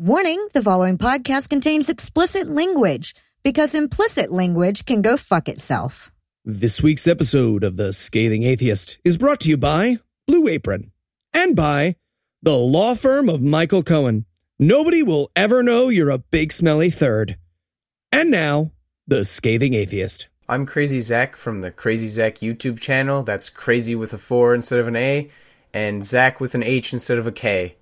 Warning the following podcast contains explicit language because implicit language can go fuck itself. This week's episode of The Scathing Atheist is brought to you by Blue Apron and by the law firm of Michael Cohen. Nobody will ever know you're a big smelly third. And now, The Scathing Atheist. I'm Crazy Zach from the Crazy Zach YouTube channel. That's crazy with a 4 instead of an A, and Zach with an H instead of a K.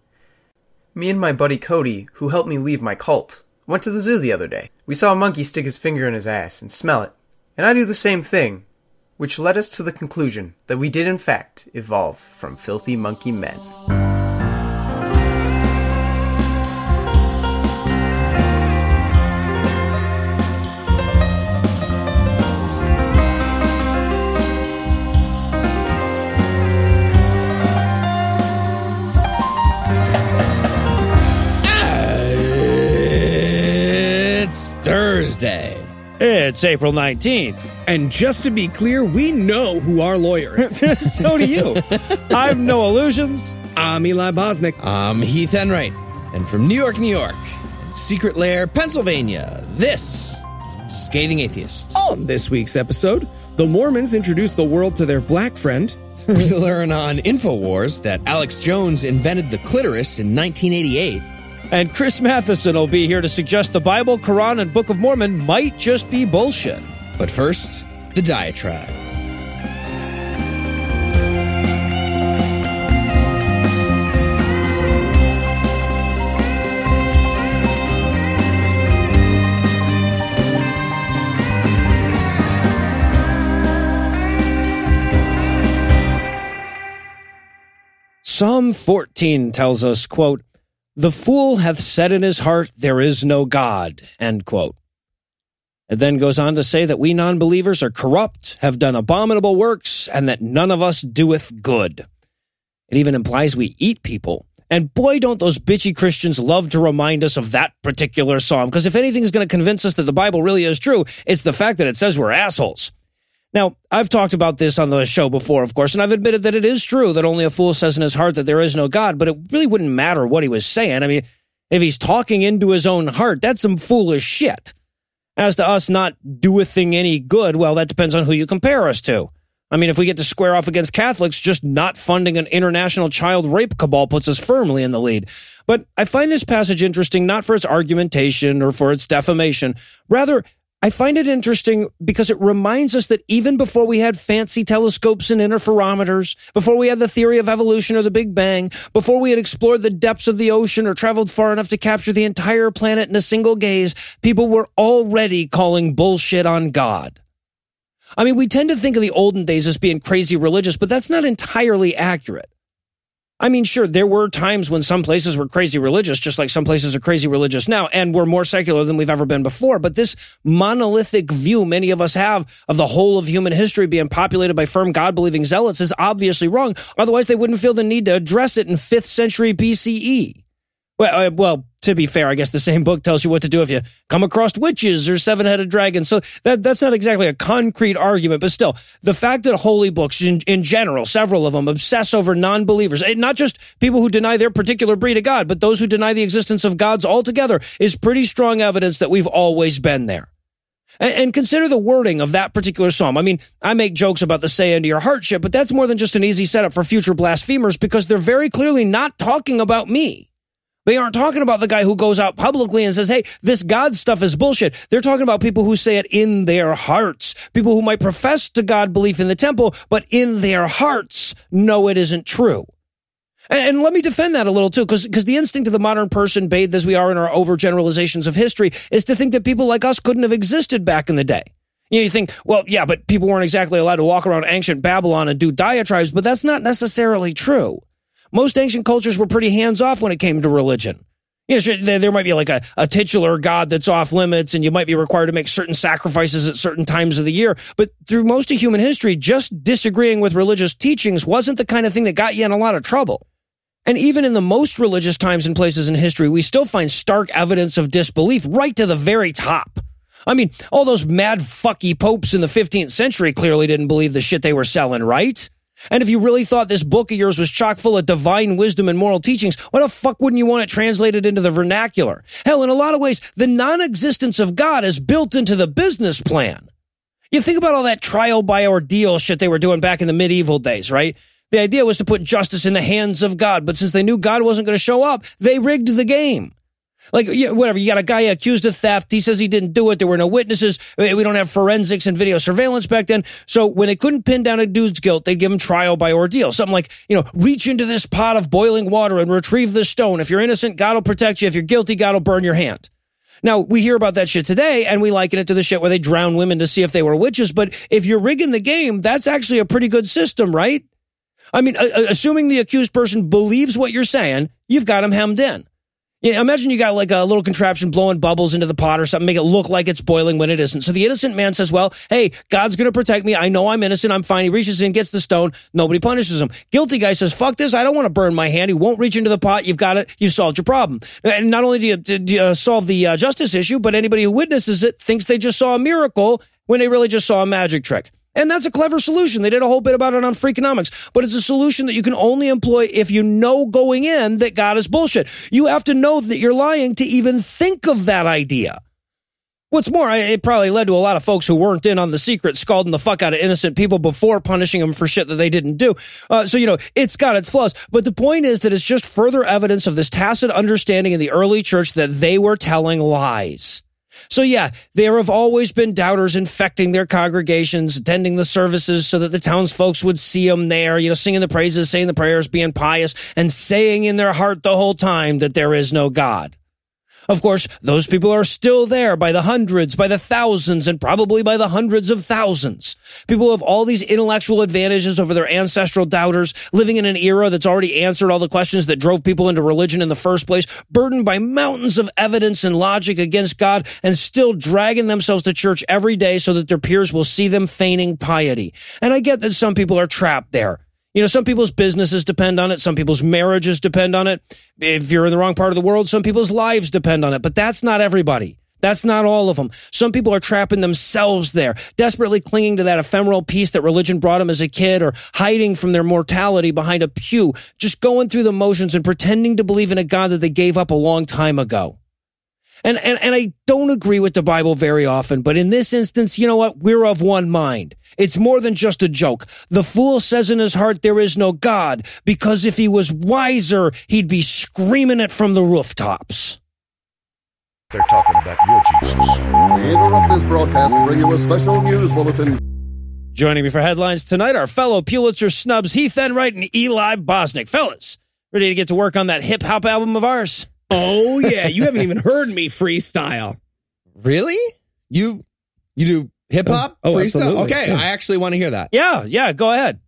Me and my buddy Cody, who helped me leave my cult, went to the zoo the other day. We saw a monkey stick his finger in his ass and smell it. And I do the same thing, which led us to the conclusion that we did in fact evolve from filthy monkey men. Thursday. It's April 19th. And just to be clear, we know who our lawyer is. so do you. I've no illusions. I'm Eli Bosnick. I'm Heath Enright, and from New York, New York, and Secret Lair, Pennsylvania, this is Scathing Atheist. On this week's episode, the Mormons introduce the world to their black friend. we learn on InfoWars that Alex Jones invented the clitoris in 1988. And Chris Matheson will be here to suggest the Bible, Quran, and Book of Mormon might just be bullshit. But first, the diatribe. Psalm 14 tells us, quote, The fool hath said in his heart, There is no God, end quote. It then goes on to say that we non believers are corrupt, have done abominable works, and that none of us doeth good. It even implies we eat people. And boy, don't those bitchy Christians love to remind us of that particular psalm. Because if anything's going to convince us that the Bible really is true, it's the fact that it says we're assholes. Now, I've talked about this on the show before, of course, and I've admitted that it is true that only a fool says in his heart that there is no God, but it really wouldn't matter what he was saying. I mean, if he's talking into his own heart, that's some foolish shit. As to us not doing a thing any good, well, that depends on who you compare us to. I mean, if we get to square off against Catholics, just not funding an international child rape cabal puts us firmly in the lead. But I find this passage interesting not for its argumentation or for its defamation. Rather, I find it interesting because it reminds us that even before we had fancy telescopes and interferometers, before we had the theory of evolution or the Big Bang, before we had explored the depths of the ocean or traveled far enough to capture the entire planet in a single gaze, people were already calling bullshit on God. I mean, we tend to think of the olden days as being crazy religious, but that's not entirely accurate. I mean, sure, there were times when some places were crazy religious, just like some places are crazy religious now, and we're more secular than we've ever been before. But this monolithic view many of us have of the whole of human history being populated by firm God believing zealots is obviously wrong. Otherwise, they wouldn't feel the need to address it in 5th century BCE. Well, uh, well, to be fair, I guess the same book tells you what to do if you come across witches or seven-headed dragons. So that that's not exactly a concrete argument, but still, the fact that holy books in, in general, several of them, obsess over non-believers, and not just people who deny their particular breed of God, but those who deny the existence of gods altogether, is pretty strong evidence that we've always been there. And, consider the wording of that particular psalm. I mean, I make jokes about the say into your heart shit, but that's more than just an easy setup for future blasphemers because they're very clearly not talking about me. They aren't talking about the guy who goes out publicly and says, hey, this God stuff is bullshit. They're talking about people who say it in their hearts. People who might profess to God belief in the temple, but in their hearts know it isn't true. And, let me defend that a little too, because because the instinct of the modern person, bathed as we are in our overgeneralizations of history, is to think that people like us couldn't have existed back in the day. You, know, you think, well, yeah, but people weren't exactly allowed to walk around ancient Babylon and do diatribes, but that's not necessarily true. Most ancient cultures were pretty hands off when it came to religion. You know, there, might be like a, a titular god that's off limits and you might be required to make certain sacrifices at certain times of the year. But through most of human history, just disagreeing with religious teachings wasn't the kind of thing that got you in a lot of trouble. And even in the most religious times and places in history, we still find stark evidence of disbelief right to the very top. I mean, all those mad fucky popes in the 15th century clearly didn't believe the shit they were selling, right? And if you really thought this book of yours was chock full of divine wisdom and moral teachings, why the fuck wouldn't you want it translated into the vernacular? Hell, in a lot of ways, the non-existence of God is built into the business plan. You think about all that trial by ordeal shit they were doing back in the medieval days, right? The idea was to put justice in the hands of God, but since they knew God wasn't going to show up, they rigged the game. Like, yeah, whatever, you got a guy accused of theft. He says he didn't do it. There were no witnesses. We don't have forensics and video surveillance back then. So when they couldn't pin down a dude's guilt, they'd give him trial by ordeal. Something like, you know, reach into this pot of boiling water and retrieve the stone. If you're innocent, God will protect you. If you're guilty, God will burn your hand. Now, we hear about that shit today and we liken it to the shit where they drown women to see if they were witches. But if you're rigging the game, that's actually a pretty good system, right? I mean, assuming the accused person believes what you're saying, you've got him hemmed in. Yeah, imagine you got like a little contraption blowing bubbles into the pot or something, make it look like it's boiling when it isn't. So the innocent man says, well, hey, God's going to protect me. I know I'm innocent. I'm fine. He reaches in, gets the stone. Nobody punishes him. Guilty guy says, fuck this. I don't want to burn my hand. He won't reach into the pot. You've got it. You've solved your problem. And not only do you, do you uh, solve the uh, justice issue, but anybody who witnesses it thinks they just saw a miracle when they really just saw a magic trick. And that's a clever solution. They did a whole bit about it on Freakonomics, but it's a solution that you can only employ if you know going in that God is bullshit. You have to know that you're lying to even think of that idea. What's more, it probably led to a lot of folks who weren't in on the secret scalding the fuck out of innocent people before punishing them for shit that they didn't do. Uh, so, you know, it's got its flaws. But the point is that it's just further evidence of this tacit understanding in the early church that they were telling lies. So yeah, there have always been doubters infecting their congregations, attending the services so that the townsfolk would see them there, you know, singing the praises, saying the prayers, being pious, and saying in their heart the whole time that there is no God. Of course, those people are still there by the hundreds, by the thousands, and probably by the hundreds of thousands. People have all these intellectual advantages over their ancestral doubters, living in an era that's already answered all the questions that drove people into religion in the first place, burdened by mountains of evidence and logic against God, and still dragging themselves to church every day so that their peers will see them feigning piety. And I get that some people are trapped there. You know, some people's businesses depend on it. Some people's marriages depend on it. If you're in the wrong part of the world, some people's lives depend on it, but that's not everybody. That's not all of them. Some people are trapping themselves there, desperately clinging to that ephemeral peace that religion brought them as a kid or hiding from their mortality behind a pew, just going through the motions and pretending to believe in a God that they gave up a long time ago. And, and, and I don't agree with the Bible very often, but in this instance, you know what? We're of one mind. It's more than just a joke. The fool says in his heart, there is no God, because if he was wiser, he'd be screaming it from the rooftops. They're talking about your Jesus. We interrupt this broadcast to bring you a special news bulletin. Joining me for headlines tonight, our fellow Pulitzer snubs Heath Enright and Eli Bosnick. Fellas, ready to get to work on that hip hop album of ours? Oh yeah, you haven't even heard me freestyle. Really? You you do hip hop Oh, oh, freestyle? absolutely. Okay, Yeah. I actually want to hear that. Yeah, yeah, go ahead.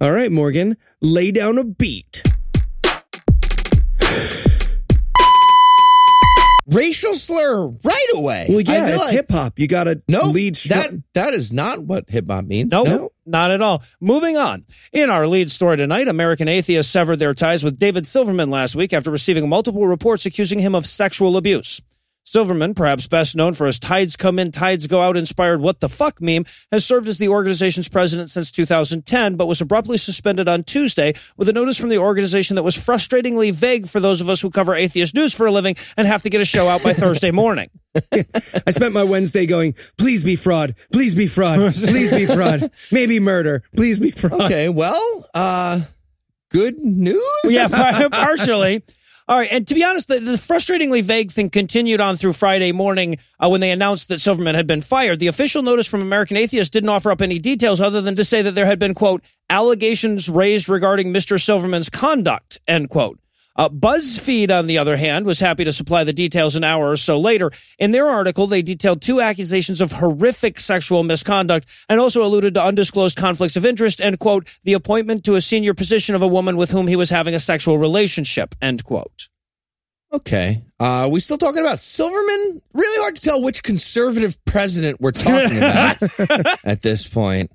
All right, Morgan, lay down a beat. Racial slur right away. Well, I yeah, feel it's like- hip hop. You got to No, lead that that is not what hip hop means. Nope, No. Not at all. Moving on. In our lead story tonight, American atheists severed their ties with David Silverman last week after receiving multiple reports accusing him of sexual abuse. Silverman, perhaps best known for his Tides Come In, Tides Go Out inspired What the Fuck meme, has served as the organization's president since 2010, but was abruptly suspended on Tuesday with a notice from the organization that was frustratingly vague for those of us who cover atheist news for a living and have to get a show out by Thursday morning. I spent my Wednesday going, please be fraud, please be fraud, please be fraud, maybe murder, please be fraud. Okay, well, uh good news? yeah, partially. All right, and to be honest, the, the frustratingly vague thing continued on through Friday morning uh, when they announced that Silverman had been fired. The official notice from American Atheist didn't offer up any details other than to say that there had been, quote, allegations raised regarding Mr. Silverman's conduct, end quote. Uh, BuzzFeed, on the other hand, was happy to supply the details an hour or so later. In their article, they detailed two accusations of horrific sexual misconduct and also alluded to undisclosed conflicts of interest and, quote, the appointment to a senior position of a woman with whom he was having a sexual relationship, end quote. Okay. Uh we still talking about Silverman? Really hard to tell which conservative president we're talking about at this point.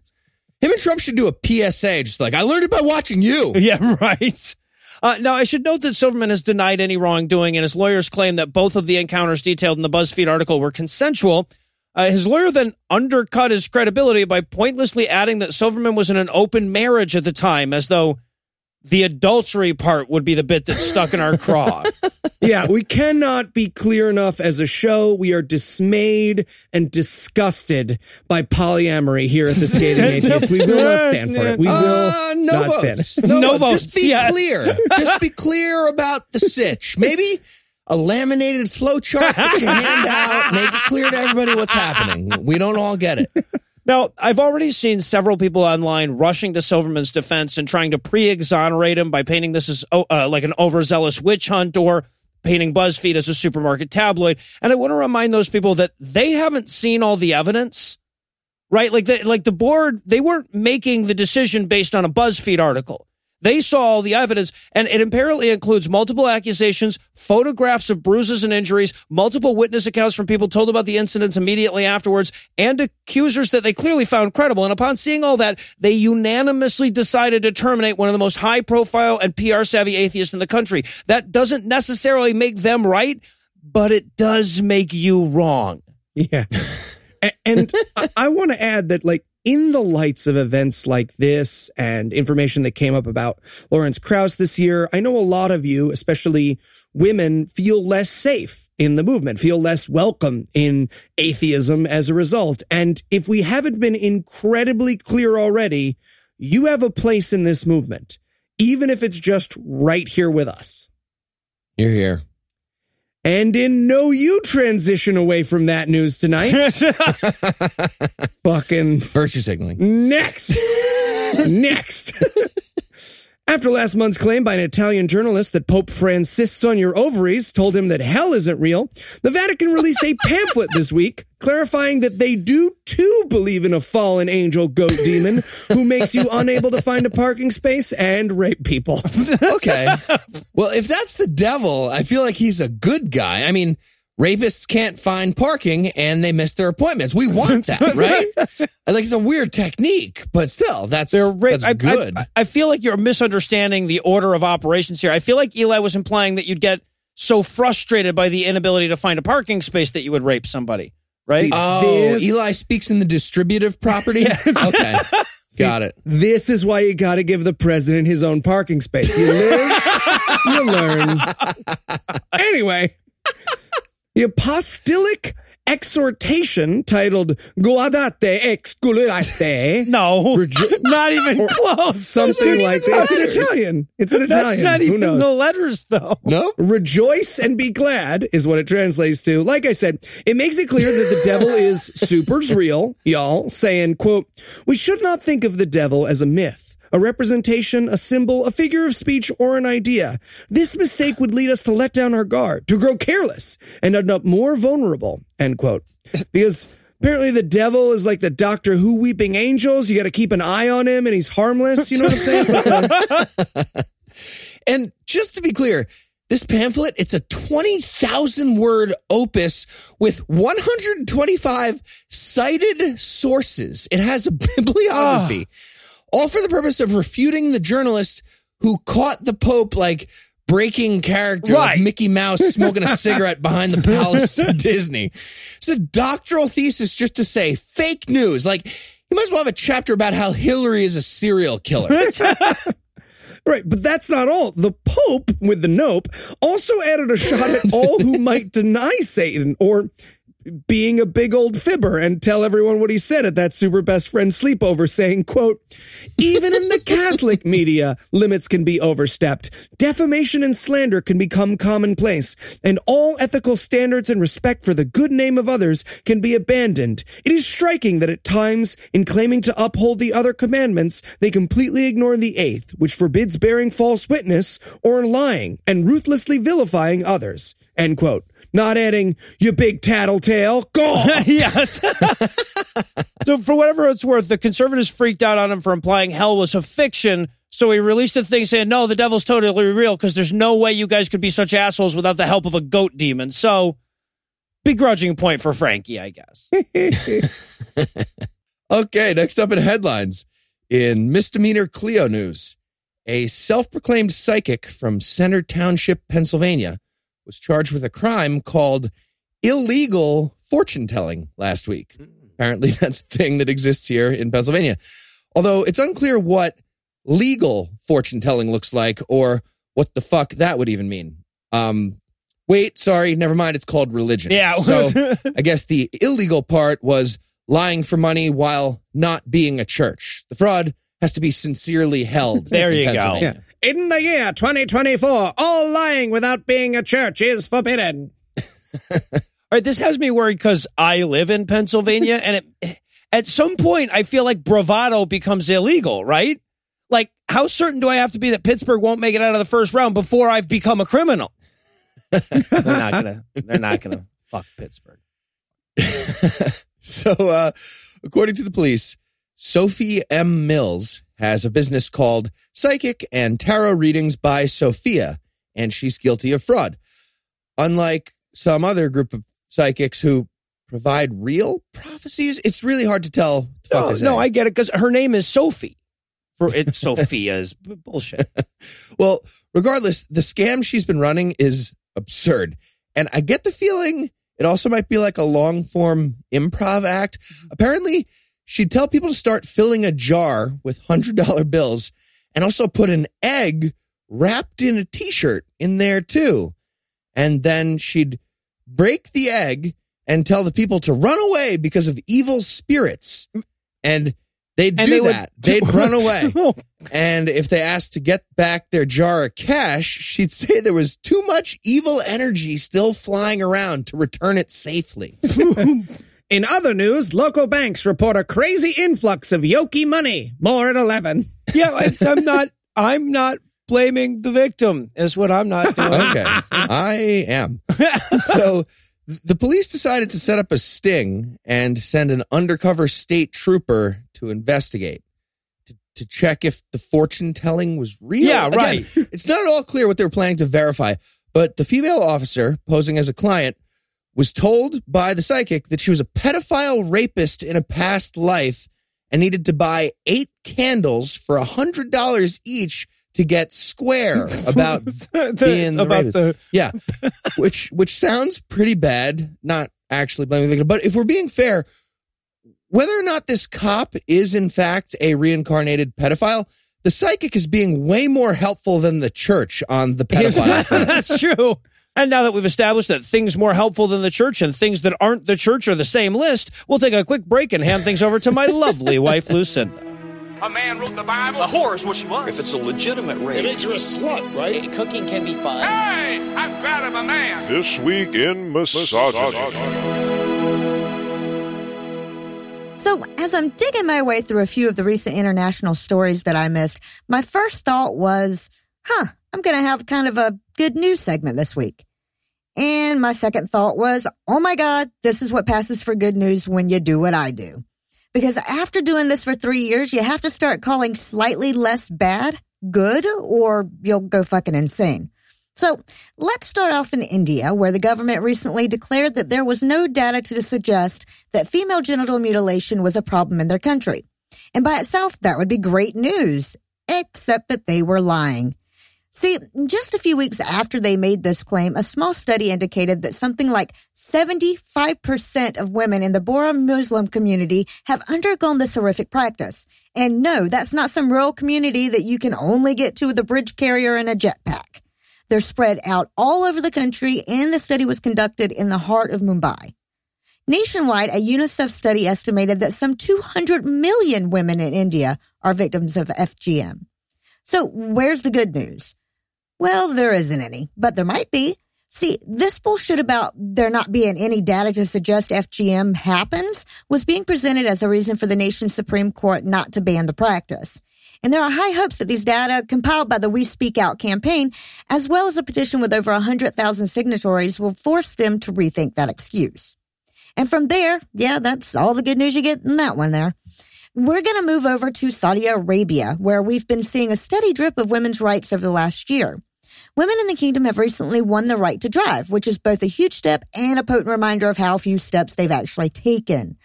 Him and Trump should do a PSA, just like I learned it by watching you. Yeah, right. Uh, now, I should note that Silverman has denied any wrongdoing, and his lawyers claim that both of the encounters detailed in the BuzzFeed article were consensual. Uh, his lawyer then undercut his credibility by pointlessly adding that Silverman was in an open marriage at the time, as though the adultery part would be the bit that stuck in our craw. yeah, we cannot be clear enough as a show. We are dismayed and disgusted by polyamory here at the Scathing Atheist. We will not stand for it. We will Uh, no not votes. stand. No, No votes. votes, Just be yeah. clear. Just be clear about the sitch. Maybe a laminated flow chart that you hand out. Make it clear to everybody what's happening. We don't all get it. Now, I've already seen several people online rushing to Silverman's defense and trying to pre-exonerate him by painting this as oh, uh, like an overzealous witch hunt or painting BuzzFeed as a supermarket tabloid. And I want to remind those people that they haven't seen all the evidence, right? Like the, like the board, they weren't making the decision based on a BuzzFeed article. They saw all the evidence, and it apparently includes multiple accusations, photographs of bruises and injuries, multiple witness accounts from people told about the incidents immediately afterwards, and accusers that they clearly found credible. And upon seeing all that, they unanimously decided to terminate one of the most high profile and PR savvy atheists in the country. That doesn't necessarily make them right, but it does make you wrong. Yeah. And I, I want to add that, like, in the lights of events like this and information that came up about Lawrence Krauss this year, I know a lot of you, especially women, feel less safe in the movement, feel less welcome in atheism as a result. And if we haven't been incredibly clear already, you have a place in this movement, even if it's just right here with us. You're here. And in no you transition away from that news tonight. Fucking Virtue signaling. next. next. After last month's claim by an Italian journalist that Pope Francis on your ovaries told him that hell isn't real, the Vatican released a pamphlet this week clarifying that they do too believe in a fallen angel goat demon who makes you unable to find a parking space and rape people. Okay. well, if that's the devil, I feel like he's a good guy. I mean, rapists can't find parking and they miss their appointments. We want that, right? I think it's a weird technique, but still, that's, They're ra- that's I, good. I, I feel like you're misunderstanding the order of operations here. I feel like Eli was implying that you'd get so frustrated by the inability to find a parking space that you would rape somebody, right? See, oh, This- Eli speaks in the distributive property? Okay. Got it. This is why you got to give the president his own parking space. You live, you learn. Anyway, the apostolic exhortation titled Guardate excludate. no, Rejo- not even close. Something like that. It's an. Italian. It's an Italian. That's Italian. not Who even knows? the letters, though. No? Rejoice and be glad is what it translates to. Like I said, it makes it clear that the devil is super's real, y'all, saying, quote, we should not think of the devil as a myth. A representation, a symbol, a figure of speech, or an idea. This mistake would lead us to let down our guard, to grow careless, and end up more vulnerable. End quote. Because apparently the devil is like the Doctor Who weeping angels. You got to keep an eye on him, and he's harmless. You know what I'm saying? And just to be clear, this pamphlet, it's a 20,000 word opus with 125 cited sources. It has a bibliography, ah. All for the purpose of refuting the journalist who caught the Pope like breaking character Right. like Mickey Mouse smoking a cigarette behind the palace of Disney. It's a doctoral thesis just to say fake news. Like, you might as well have a chapter about how Hillary is a serial killer. Right, but that's not all. The Pope, with the nope, also added a shot at all who might deny Satan or being a big old fibber and tell everyone what he said at that super best friend sleepover, saying, quote, even in the Catholic media, limits can be overstepped. Defamation and slander can become commonplace, and all ethical standards and respect for the good name of others can be abandoned. It is striking that at times, in claiming to uphold the other commandments, they completely ignore the eighth, which forbids bearing false witness or lying and ruthlessly vilifying others. End quote. Not adding, you big tattletale, go yes. so, for whatever it's worth, the conservatives freaked out on him for implying hell was a fiction. So he released a thing saying, no, the devil's totally real because there's no way you guys could be such assholes without the help of a goat demon. So, begrudging point for Frankie, I guess. Okay, next up in headlines. In misdemeanor Cleo news, a self proclaimed psychic from Center Township, Pennsylvania, was charged with a crime called illegal fortune telling last week. Apparently, that's a thing that exists here in Pennsylvania. Although it's unclear what legal fortune telling looks like or what the fuck that would even mean. Um, wait, sorry, never mind. It's called religion. Yeah. So I guess the illegal part was lying for money while not being a church. The fraud has to be sincerely held. There in you go. Pennsylvania. In the year 2024, all lying without being a church is forbidden. All right, this has me worried because I live in Pennsylvania, and it, at some point, I feel like bravado becomes illegal, right? Like, how certain do I have to be that Pittsburgh won't make it out of the first round before I've become a criminal? they're not gonna. They're not gonna fuck Pittsburgh. so, uh, according to the police, Sophie M. Mills has a business called Psychic and Tarot Readings by Sophia, and she's guilty of fraud. Unlike some other group of psychics who provide real prophecies, it's really hard to tell. No, no. I get it because her name is Sophie. For it's Sophia's bullshit. Well, regardless, the scam she's been running is absurd. And I get the feeling it also might be like a long form improv act. Mm-hmm. Apparently, she'd tell people to start filling a jar with $100 bills and also put an egg wrapped in a t shirt in there too. And then she'd break the egg and tell the people to run away because of evil spirits. And they'd And do they would- that. They'd run away. Oh. And if they asked to get back their jar of cash, she'd say there was too much evil energy still flying around to return it safely. In other news, local banks report a crazy influx of Yoki money. More at 11. yeah, I, I'm not. I'm not blaming the victim. Is what I'm not doing. Okay, I am. So the police decided to set up a sting and send an undercover state trooper to investigate. To, to check if the fortune telling was real. Yeah, Again, right. it's not at all clear what they were planning to verify, but the female officer posing as a client was told by the psychic that she was a pedophile rapist in a past life and needed to buy eight candles for a hundred dollars each to get square about The- being the about rapist. the yeah, which which sounds pretty bad. Not actually blaming the victim, but if we're being fair, whether or not this cop is in fact a reincarnated pedophile, the psychic is being way more helpful than the church on the pedophile. That's true. And now that we've established that things more helpful than the church and things that aren't the church are the same list, we'll take a quick break and hand things over to my lovely wife, Lucinda. A man wrote the Bible. A whore is what she was. If it's a legitimate rape, it makes you a slut, right? Cooking can be fun. Hey, I'm proud of a man. This week in misogyny. So, as I'm digging my way through a few of the recent international stories that I missed, my first thought was, huh, I'm going to have kind of a good news segment this week. And my second thought was, oh my God, this is what passes for good news when you do what I do. Because after doing this for three years, you have to start calling slightly less bad good or you'll go fucking insane. So let's start off in India, where the government recently declared that there was no data to suggest that female genital mutilation was a problem in their country. And by itself, that would be great news, except that they were lying. See, just a few weeks after they made this claim, a small study indicated that something like 75% of women in the Bohra Muslim community have undergone this horrific practice. And no, that's not some rural community that you can only get to with a bridge carrier and a jetpack. They're spread out all over the country, and the study was conducted in the heart of Mumbai. Nationwide, a UNICEF study estimated that some 200 million women in India are victims of FGM. So, where's the good news? Well, there isn't any, but there might be. See, this bullshit about there not being any data to suggest FGM happens was being presented as a reason for the nation's Supreme Court not to ban the practice. And there are high hopes that these data compiled by the We Speak Out campaign, as well as a petition with over 100,000 signatories, will force them to rethink that excuse. And from there, yeah, that's all the good news you get in that one there. We're going to move over to Saudi Arabia, where we've been seeing a steady drip of women's rights over the last year. Women in the kingdom have recently won the right to drive, which is both a huge step and a potent reminder of how few steps they've actually taken.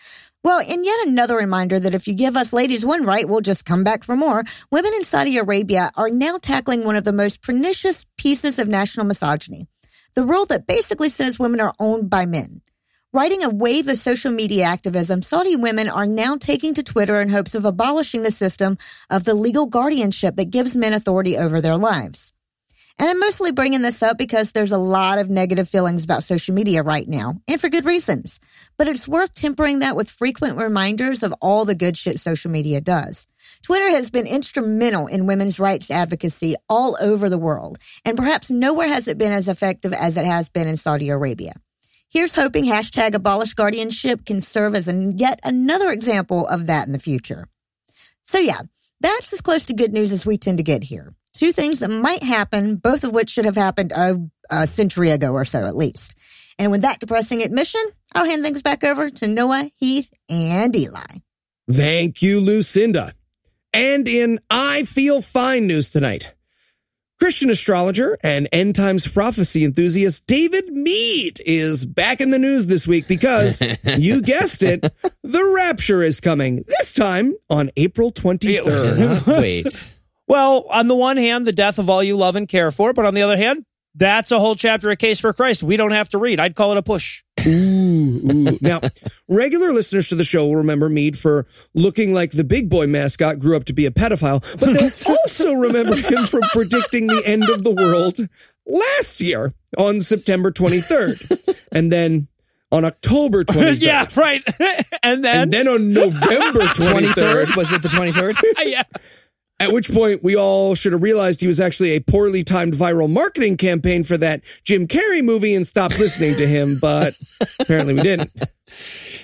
Well, and yet another reminder that if you give us ladies one right, we'll just come back for more. Women in Saudi Arabia are now tackling one of the most pernicious pieces of national misogyny. The rule that basically says women are owned by men. Riding a wave of social media activism, Saudi women are now taking to Twitter in hopes of abolishing the system of the legal guardianship that gives men authority over their lives. And I'm mostly bringing this up because there's a lot of negative feelings about social media right now, and for good reasons. But it's worth tempering that with frequent reminders of all the good shit social media does. Twitter has been instrumental in women's rights advocacy all over the world, and perhaps nowhere has it been as effective as it has been in Saudi Arabia. Here's hoping hashtag abolish guardianship can serve as a, yet another example of that in the future. So yeah, that's as close to good news as we tend to get here. Two things that might happen, both of which should have happened a, a century ago or so at least. And with that depressing admission, I'll hand things back over to Noah, Heath, and Eli. Thank you, Lucinda. And in I Feel Fine news tonight, Christian astrologer and end times prophecy enthusiast David Meade is back in the news this week because, you guessed it, the rapture is coming, this time on April 23rd. Wait. Well, on the one hand, the death of all you love and care for, but on the other hand, that's a whole chapter of Case for Christ we don't have to read. I'd call it a push. Ooh, ooh. Now, regular listeners to the show will remember Meade for looking like the big boy mascot grew up to be a pedophile, but they'll also remember him for predicting the end of the world last year on September 23rd. And then on October 23rd. yeah, right. and then And then on November 23rd. 23rd? Was it the 23rd? yeah. At which point, we all should have realized he was actually a poorly timed viral marketing campaign for that Jim Carrey movie and stopped listening to him, but apparently we didn't.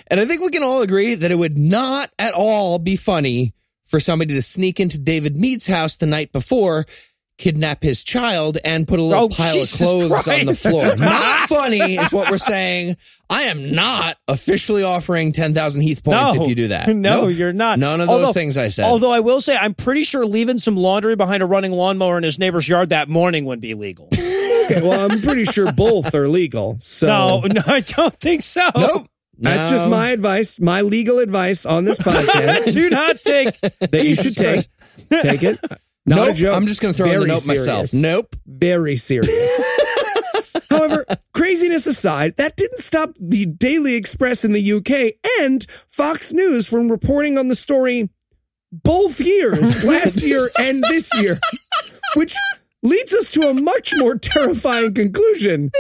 And I think we can all agree that it would not at all be funny for somebody to sneak into David Meade's house the night before, kidnap his child, and put a little Oh, pile Jesus of clothes on the floor. Not funny is what we're saying. I am not officially offering 10,000 Heath points No. if you do that. No, Nope. you're not. None of Although- those things I said. Although I will say, I'm pretty sure leaving some laundry behind a running lawnmower in his neighbor's yard that morning would be legal. Okay, well, I'm pretty sure both are legal. So No, no, I don't think so. nope. that's just my advice, my legal advice on this podcast Do not take that you should take. Take it. Not a Nope. joke. I'm just going to throw in the Very note myself. Nope. Very serious. However, craziness aside, that didn't stop the Daily Express in the UK and Fox News from reporting on the story both years, last year and this year, which leads us to a much more terrifying conclusion.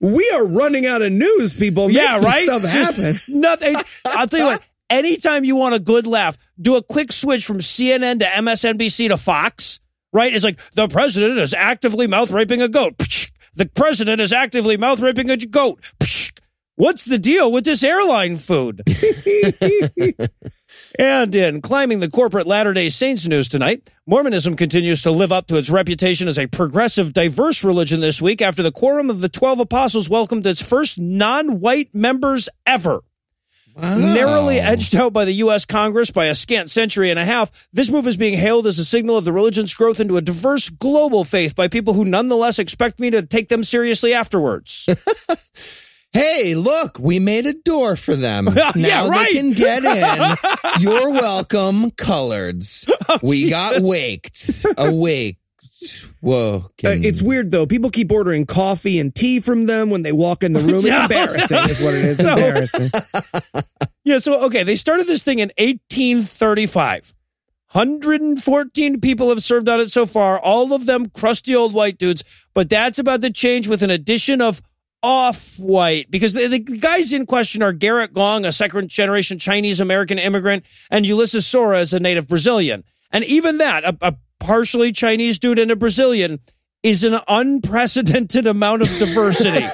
We are running out of news, people. Make yeah, right? Stuff Just happen. Nothing. I'll tell you what. Anytime you want a good laugh, do a quick switch from CNN to MSNBC to Fox. Right? It's like the president is actively mouth raping a goat. Psh. The president is actively mouth raping a goat. Psh. What's the deal with this airline food? and in climbing the corporate Latter day Saints news tonight, Mormonism continues to live up to its reputation as a progressive, diverse religion this week after the Quorum of the Twelve Apostles welcomed its first non white members ever. Narrowly oh. edged out by the U.S. Congress by a scant century and a half, this move is being hailed as a signal of the religion's growth into a diverse global faith by people who nonetheless expect me to take them seriously afterwards. Hey, look, we made a door for them. Yeah, now right. they can get in. You're welcome, coloreds. Oh, we got waked. Awaked. Whoa. Uh, it's weird though. People keep ordering coffee and tea from them when they walk in the room. It's No, embarrassing, no. is what it is. Embarrassing. Yeah, so okay, they started this thing in 1835. 114 people have served on it so far, all of them crusty old white dudes, but that's about to change with an addition of off white because the, the guys in question are Garrett Gong, a second generation Chinese American immigrant, and Ulisses Soares is a native Brazilian. And even that, a, a partially Chinese dude and a Brazilian, is an unprecedented amount of diversity.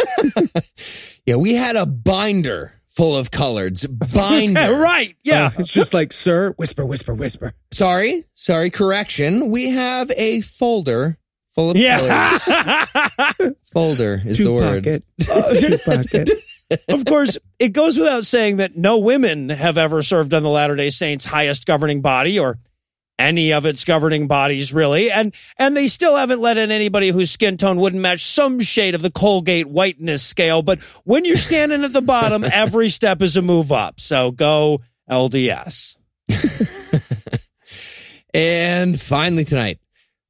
yeah, we had a binder full of coloreds. Binder. right. Yeah. Uh, it's just like, sir, whisper, whisper, whisper. Sorry. Sorry. Correction. We have a folder full of colors. yeah. Folder is Two the word. pocket. Two pocket. of course, it goes without saying that no women have ever served on the Latter day Saints' highest governing body or any of its governing bodies, really. And and they still haven't let in anybody whose skin tone wouldn't match some shade of the Colgate whiteness scale. But when you're standing at the bottom, every step is a move up. So go LDS. And finally, tonight,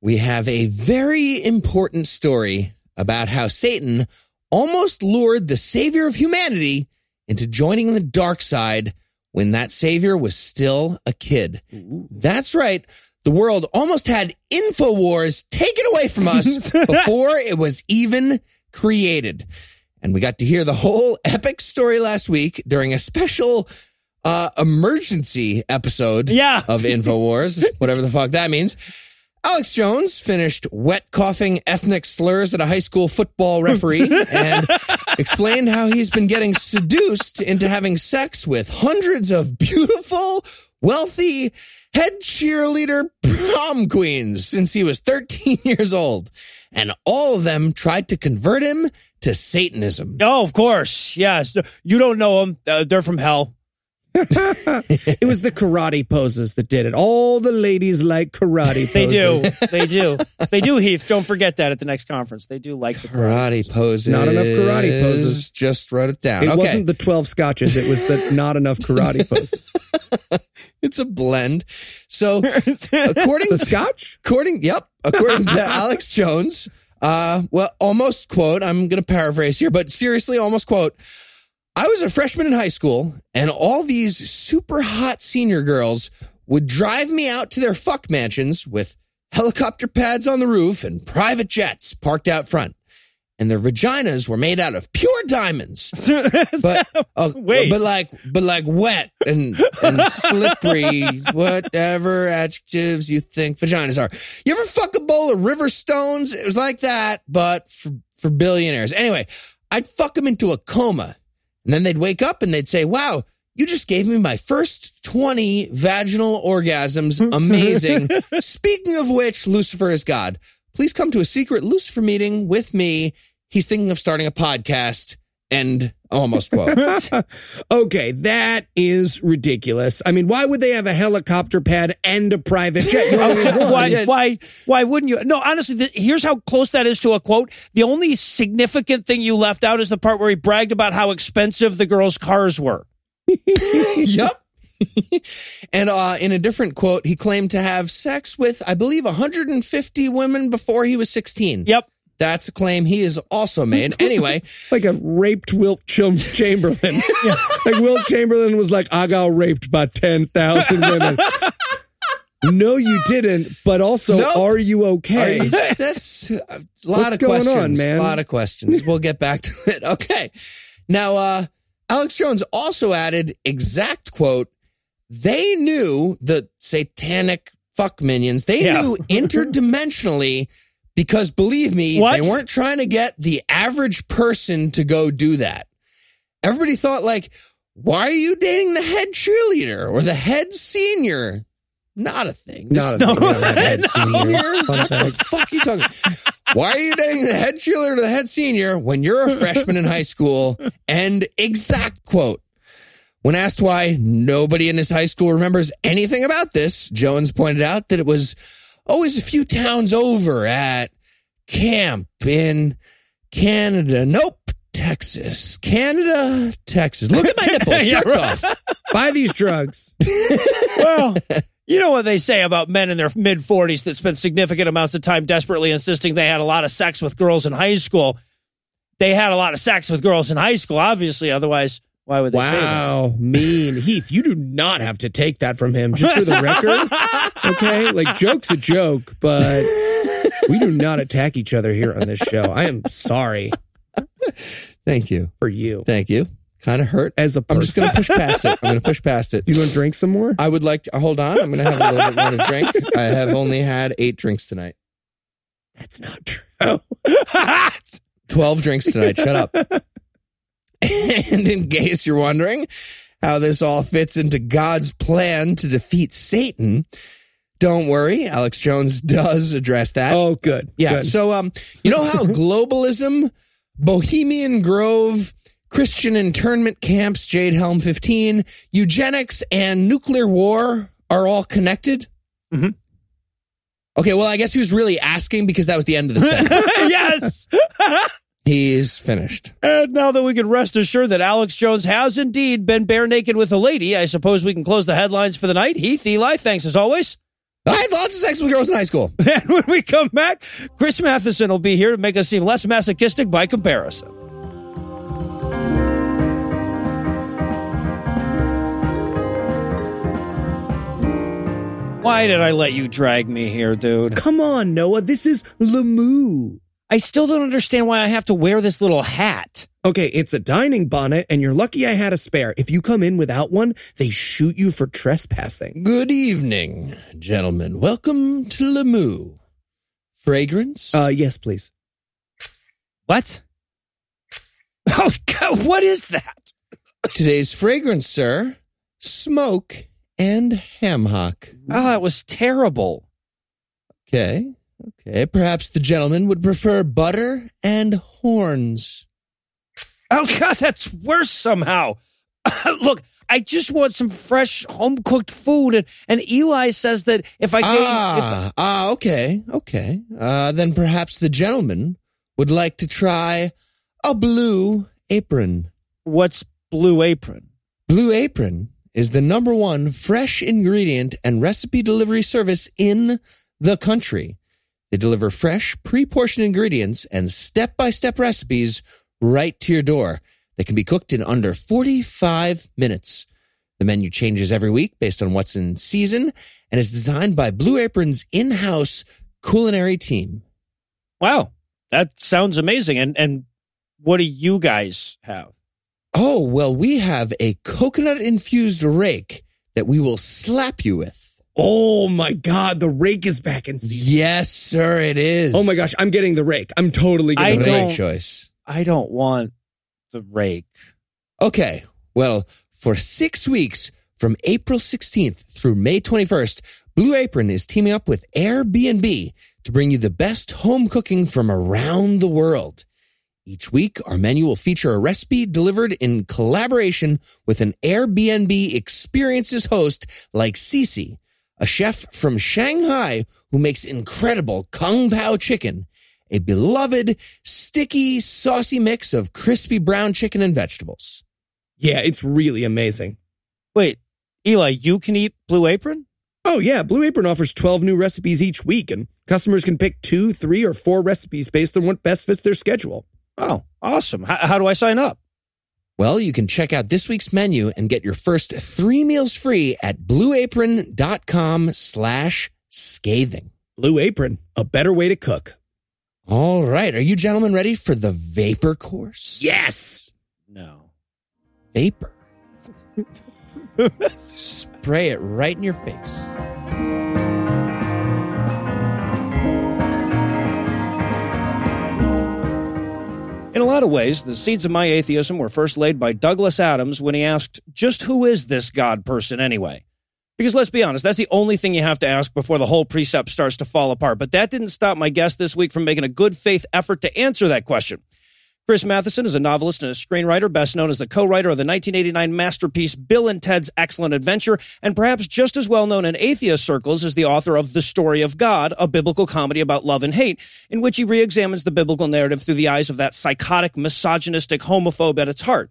we have a very important story about how Satan almost lured the savior of humanity into joining the dark side when that savior was still a kid. That's right. The world almost had InfoWars taken away from us before it was even created. And we got to hear the whole epic story last week during a special uh, emergency episode Yeah. of InfoWars, whatever the fuck that means. Alex Jones finished wet coughing ethnic slurs at a high school football referee and explained how he's been getting seduced into having sex with hundreds of beautiful, wealthy head cheerleader prom queens since he was 13 years old. And all of them tried to convert him to Satanism. Oh, of course. Yes. You don't know them. Uh, they're from hell. It was the karate poses that did it. All the ladies like karate poses. They do. they do. They do, Heath. Don't forget that at the next conference. They do like the karate. Karate poses. Not enough karate poses. Just wrote it down. It okay. wasn't the 12 scotches. It was the not enough karate poses. It's a blend. So according The scotch? according yep, according to Alex Jones, uh well almost quote, I'm going to paraphrase here, but seriously almost quote, I was a freshman in high school and all these super hot senior girls would drive me out to their fuck mansions with helicopter pads on the roof and private jets parked out front. And their vaginas were made out of pure diamonds. But uh, Wait. but like but like wet and and slippery, whatever adjectives you think vaginas are. You ever fuck a bowl of river stones? It was like that, but for, for billionaires. Anyway, I'd fuck them into a coma. And then they'd wake up and they'd say, Wow, you just gave me my first 20 vaginal orgasms. Amazing. Speaking of which, Lucifer is God. Please come to a secret Lucifer meeting with me. He's thinking of starting a podcast. And almost quote. okay, that is ridiculous. I mean, why would they have a helicopter pad and a private jet? You only need one. why, Yes. why, why wouldn't you? No, honestly, th- here's how close that is to a quote. The only significant thing you left out is the part where he bragged about how expensive the girls' cars were. yep. and uh, in a different quote, he claimed to have sex with, I believe, 150 women before he was 16. Yep. That's a claim he has also made. Anyway, Like a raped Wilt Cham- Chamberlain. Like Wilt Chamberlain was like, I got raped by 10,000 women. no, you didn't. But also, Nope. are you are okay? you, that's a lot What's of going questions. on, man? A lot of questions. We'll get back to it. Okay. Now, uh, Alex Jones also added exact quote, they knew the satanic fuck minions, they Yeah. knew interdimensionally because believe me, What? they weren't trying to get the average person to go do that. Everybody thought like, why are you dating the head cheerleader or the head senior? Not a thing. Not a Just- thing. No, the head Fun senior. fact. What the fuck are you talking? Why are you dating the head cheerleader or the head senior when you're a freshman in high school? And exact quote. When asked why nobody in his high school remembers anything about this, Jones pointed out that it was Oh, always a few towns over at camp in Canada. Nope. Texas, Canada, Texas. Look at my nipples. Yeah, off. Buy these drugs. Well, you know what they say about men in their mid 40s that spend significant amounts of time desperately insisting they had a lot of sex with girls in high school. They had a lot of sex with girls in high school, obviously. Otherwise, why would they say that? Wow, mean Heath. You do not have to take that from him. Just for the record, okay? Like joke's a joke, but we do not attack each other here on this show. I am sorry Thank you. for you Thank you. Kind of hurt. as a person. I'm just going to push past it. I'm going to push past it. You want to drink some more? I would like to hold on. I'm going to have a little bit more to drink. I have only had eight drinks tonight. That's not true. 12 drinks tonight. Shut up. and in case you're wondering how this all fits into God's plan to defeat Satan, don't worry. Alex Jones does address that. Oh, good. Yeah. Good. So, um, you know how globalism, Bohemian Grove, Christian internment camps, Jade Helm 15, eugenics, and nuclear war are all connected? Mhm. Okay. Well, I guess he was really asking because that was the end of the sentence. yes. He's finished. And now that we can rest assured that Alex Jones has indeed been bare naked with a lady, I suppose we can close the headlines for the night. Heath, Eli, thanks as always. I had lots of sex with girls in high school. And when we come back, Chris Matheson will be here to make us seem less masochistic by comparison. Why did I let you drag me here, dude? Come on, Noah. This is Lemoo. I still don't understand why I have to wear this little hat. Okay, it's a dining bonnet, and you're lucky I had a spare. If you come in without one, they shoot you for trespassing. Good evening, gentlemen. Welcome to Lemu. Fragrance? Uh, yes, please. What? Oh, God, what is that? Today's fragrance, sir. Smoke and ham hock. Oh, that was terrible. Okay. Okay. Perhaps the gentleman would prefer butter and horns. Oh, God, that's worse somehow. Look, I just want some fresh home cooked food. And, and Eli says that if I gave. Ah, ah, okay. Okay. Uh, then perhaps the gentleman would like to try a blue apron. what's Blue Apron? Blue Apron is the number one fresh ingredient and recipe delivery service in the country. They deliver fresh, pre portioned ingredients and step by step recipes right to your door. They can be cooked in under 45 minutes. The menu changes every week based on what's in season and is designed by Blue Apron's in house culinary team. Wow, that sounds amazing. And, and what do you guys have? Oh, well, we have a coconut infused rake that we will slap you with. Oh my God, the rake is back in season. Yes, sir, it is. Oh my gosh, I'm getting the rake. I'm totally I getting the rake. don't- choice. I don't want the rake. Okay, well, for six weeks from April 16th through May 21st, Blue Apron is teaming up with Airbnb to bring you the best home cooking from around the world. Each week, our menu will feature a recipe delivered in collaboration with an Airbnb experiences host like Cece, a chef from Shanghai who makes incredible Kung Pao chicken, a beloved, sticky, saucy mix of crispy brown chicken and vegetables. Yeah, it's really amazing. Wait, Eli, you can eat Blue Apron? Oh yeah, Blue Apron offers 12 new recipes each week, and customers can pick two, three, or four recipes based on what best fits their schedule. Oh, awesome. H- how do I sign up? Well, you can check out this week's menu and get your first three meals free at blueapron.com slash scathing. Blue Apron, a better way to cook. All right. Are you gentlemen ready for the vapor course? Yes. No. Vapor. Spray it right in your face. In a lot of ways, the seeds of my atheism were first laid by Douglas Adams when he asked, just who is this God person anyway? Because let's be honest, that's the only thing you have to ask before the whole precept starts to fall apart. But that didn't stop my guest this week from making a good faith effort to answer that question. Chris Matheson is a novelist and a screenwriter, best known as the co-writer of the 1989 masterpiece Bill and Ted's Excellent Adventure, and perhaps just as well known in atheist circles as the author of The Story of God, a biblical comedy about love and hate, in which he re-examines the biblical narrative through the eyes of that psychotic, misogynistic homophobe at its heart.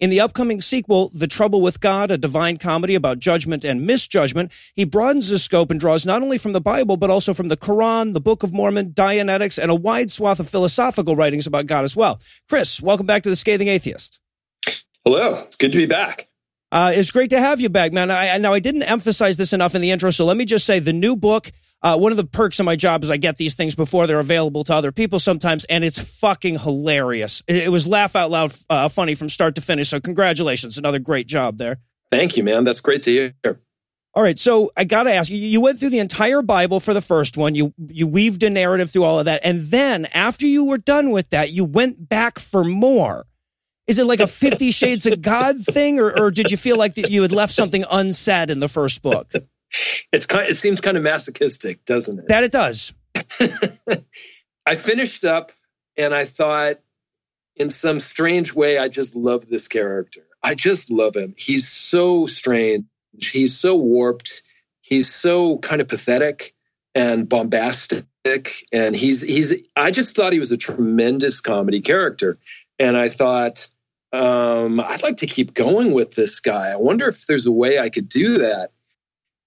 In the upcoming sequel, The Trouble with God, a divine comedy about judgment and misjudgment, he broadens his scope and draws not only from the Bible, but also from the Quran, the Book of Mormon, Dianetics, and a wide swath of philosophical writings about God as well. Chris, welcome back to The Scathing Atheist. Hello, it's good to be back. Uh, it's great to have you back, man. I, I- now, I didn't emphasize this enough in the intro, so let me just say the new book. Uh, one of the perks of my job is I get these things before they're available to other people sometimes, and it's fucking hilarious. It, it was laugh out loud uh, funny from start to finish. So, congratulations, another great job there. Thank you, man. That's great to hear. All right, so I got to ask you. You went through the entire Bible for the first one. You you weaved a narrative through all of that, and then after you were done with that, you went back for more. Is it like a Fifty Shades of God thing, or, or did you feel like that you had left something unsaid in the first book? It's kind. It seems kind of masochistic, doesn't it? That it does. I finished up, and I thought, in some strange way, I just love this character. I just love him. He's so strange. He's so warped. He's so kind of pathetic and bombastic. And he's he's. I just thought he was a tremendous comedy character, and I thought. Um, I'd like to keep going with this guy. I wonder if there's a way I could do that.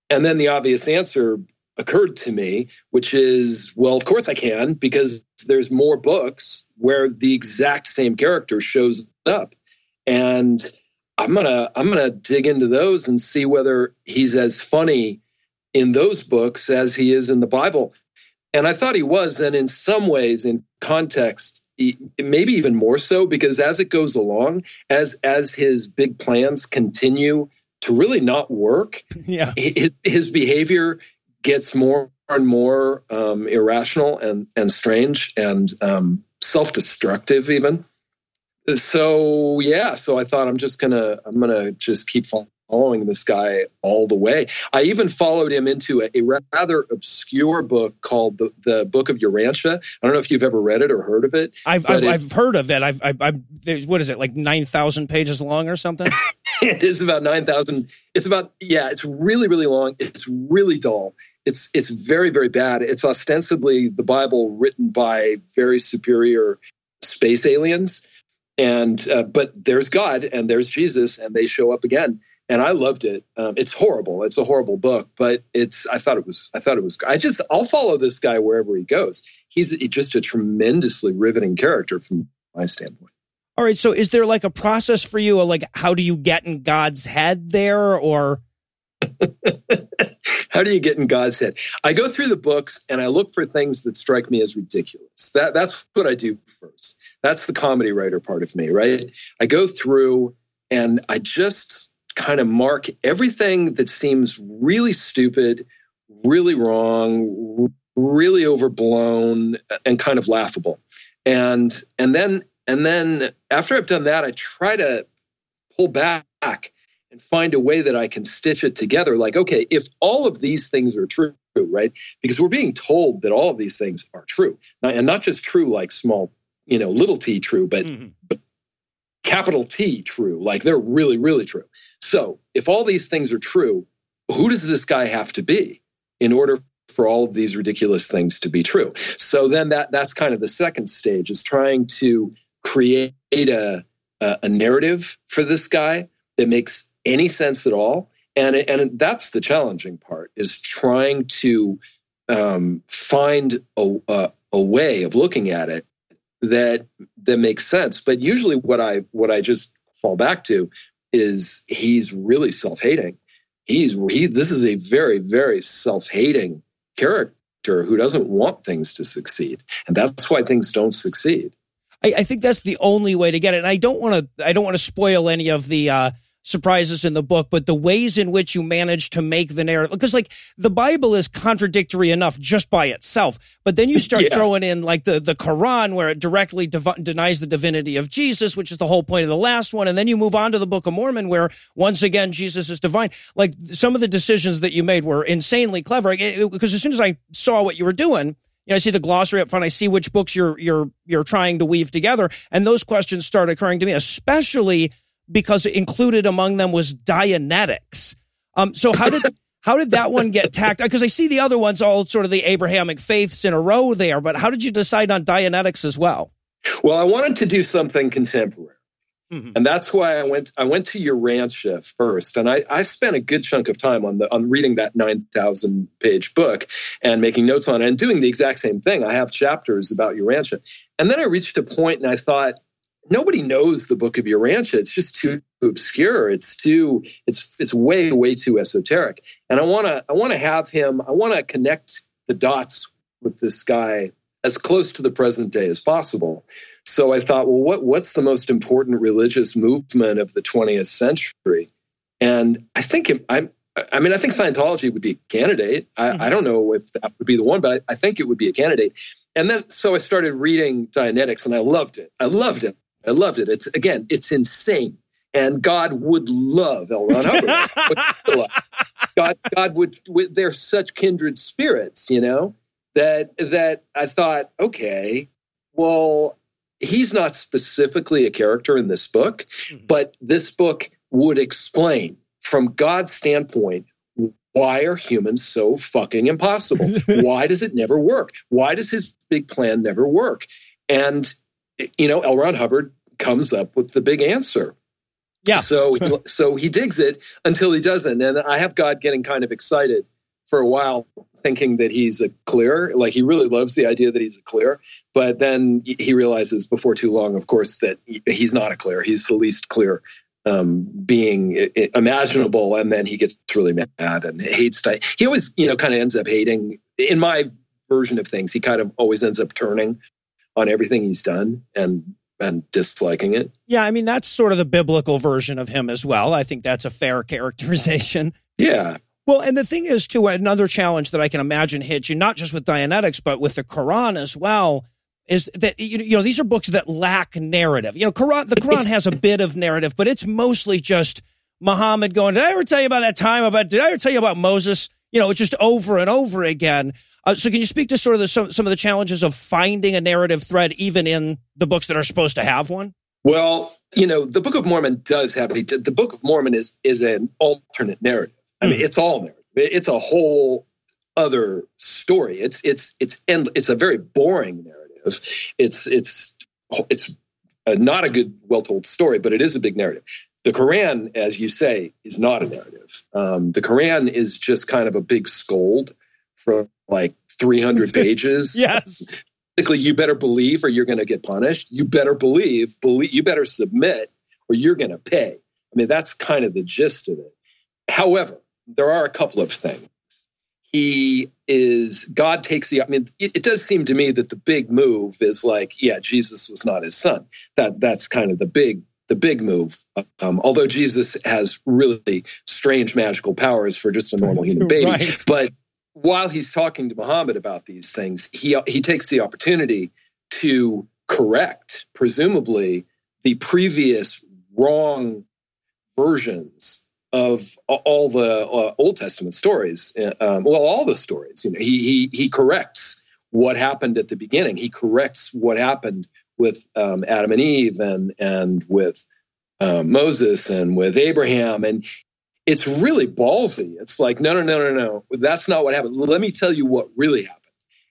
And then the obvious answer occurred to me, which is, well, of course I can, because there's more books where the exact same character shows up. And I'm gonna I'm gonna dig into those and see whether he's as funny in those books as he is in the Bible. And I thought he was, and in some ways, in context, maybe even more so, because as it goes along, as as his big plans continue to really not work, Yeah. his, his behavior gets more and more um, irrational and and strange and um, self destructive even. So yeah, so I thought I'm just gonna I'm gonna just keep following this guy all the way. I even followed him into a, a rather obscure book called the the Book of Urantia. I don't know if you've ever read it or heard of it. I've I've, it- I've heard of it. I've, I've, I've there's, what is it like nine thousand pages long or something? it is about 9000 it's about yeah it's really really long it's really dull it's it's very very bad it's ostensibly the bible written by very superior space aliens and uh, but there's god and there's jesus and they show up again and i loved it um, it's horrible it's a horrible book but it's i thought it was i thought it was i just i'll follow this guy wherever he goes he's just a tremendously riveting character from my standpoint All right. So is there like a process for you? Like, how do you get in God's head there? Or How do you get in God's head? I go through the books and I look for things that strike me as ridiculous. That that's what I do first. That's the comedy writer part of me, right? I go through and I just kind of mark everything that seems really stupid, really wrong, really overblown and kind of laughable. And and then and then after I've done that, I try to pull back and find a way that I can stitch it together. Like, okay, if all of these things are true, right? Because we're being told that all of these things are true, and not just true like small, you know, little t true, but Mhm. but capital T true, like they're really, really true. So, if all these things are true, who does this guy have to be in order for all of these ridiculous things to be true? So then that that's kind of the second stage is trying to create a a, narrative for this guy that makes any sense at all and and that's the challenging part is trying to um, find a, a a way of looking at it that that makes sense but usually what i what i just fall back to is he's really self-hating he's he this is a very very self-hating character who doesn't want things to succeed and that's why things don't succeed I, I think that's the only way to get it. And I don't want to. I don't want to spoil any of the uh, surprises in the book, but the ways in which you manage to make the narrative, because like the Bible is contradictory enough just by itself, but then you start Yeah. throwing in like the the Quran, where it directly dev- denies the divinity of Jesus, which is the whole point of the last one, and then you move on to the Book of Mormon, where once again Jesus is divine. Like some of the decisions that you made were insanely clever. Because as soon as I saw what you were doing you know, I see the glossary up front. I see which books you're you're you're trying to weave together, and those questions start occurring to me, especially because included among them was Dianetics. Um, so how did how did that one get tacked? Because I see the other ones all sort of the Abrahamic faiths in a row there, but how did you decide on Dianetics as well? Well, I wanted to do something contemporary. Mhm. And that's why I went I went to Urantia first. And I, I spent a good chunk of time on the on reading that nine thousand page book and making notes on it and doing the exact same thing. I have chapters about Urantia. And then I reached a point and I thought, nobody knows the book of Urantia. It's just too obscure. It's too it's it's way, way too esoteric. And I wanna I wanna have him, I wanna connect the dots with this guy as close to the present day as possible. So I thought, well, what what's the most important religious movement of the 20th century? And I think it, I I mean I think Scientology would be a candidate. I, I mm-hmm. don't know if that would be the one, but I, I think it would be a candidate. And then so I started reading Dianetics, and I loved it. I loved it. I loved it. It's again, it's insane. And God would love L. Ron Hubbard. God, God would. They're such kindred spirits, you know that that I thought, okay, well, he's not specifically a character in this book, mm-hmm. but this book would explain from God's standpoint why are humans so fucking impossible? why does it never work? Why does his big plan never work? And you know, L. Ron Hubbard comes up with the big answer. Yeah. So so he digs it until he doesn't, and I have God getting kind of excited for a while thinking that he's a clear like he really loves the idea that he's a clear but then he realizes before too long of course that he's not a clear he's the least clear um, being imaginable, and then he gets really mad and hates. He always, you know, kind of ends up hating. In my version of things, he kind of always ends up turning on everything he's done and and disliking it. Yeah, I mean that's sort of the biblical version of him as well. I think that's a fair characterization. Yeah, Well, and the thing is, too, another challenge that I can imagine hits you, not just with Dianetics, but with the Quran as well, is that, you know, these are books that lack narrative. You know, Quran, the Quran has a bit of narrative, but it's mostly just Muhammad going, Did I ever tell you about that time about, did I ever tell you about Moses? You know, it's just over and over again. Uh, so, can you speak to sort of the, some, some of the challenges of finding a narrative thread, even in the books that are supposed to have one? Well, you know, the Book of Mormon does have a. The Book of Mormon is is an alternate narrative. I mean, it's all narrative. It's a whole other story. It's it's it's end, It's a very boring narrative. It's it's it's a, not a good, well told story, but it is a big narrative. The Quran, as you say, is not a narrative. Um, the Quran is just kind of a big scold for like 300 pages. Yes. basically you better believe or you're going to get punished. You better believe believe you better submit or you're going to pay. I mean that's kind of the gist of it. However there are a couple of things. He is god takes the i mean it, it does seem to me that the big move is like yeah jesus was not his son. That that's kind of the big the big move. Um, although jesus has really strange magical powers for just a normal human baby Right. but while he's talking to Muhammad about these things, he he takes the opportunity to correct, presumably, the previous wrong versions of all the uh, Old Testament stories. Uh, Um, well, all the stories. You know, he he he corrects what happened at the beginning. He corrects what happened with um, Adam and Eve and and with um, Moses and with Abraham, and it's really ballsy. It's like, no, no, no, no, no. That's not what happened. Let me tell you what really happened.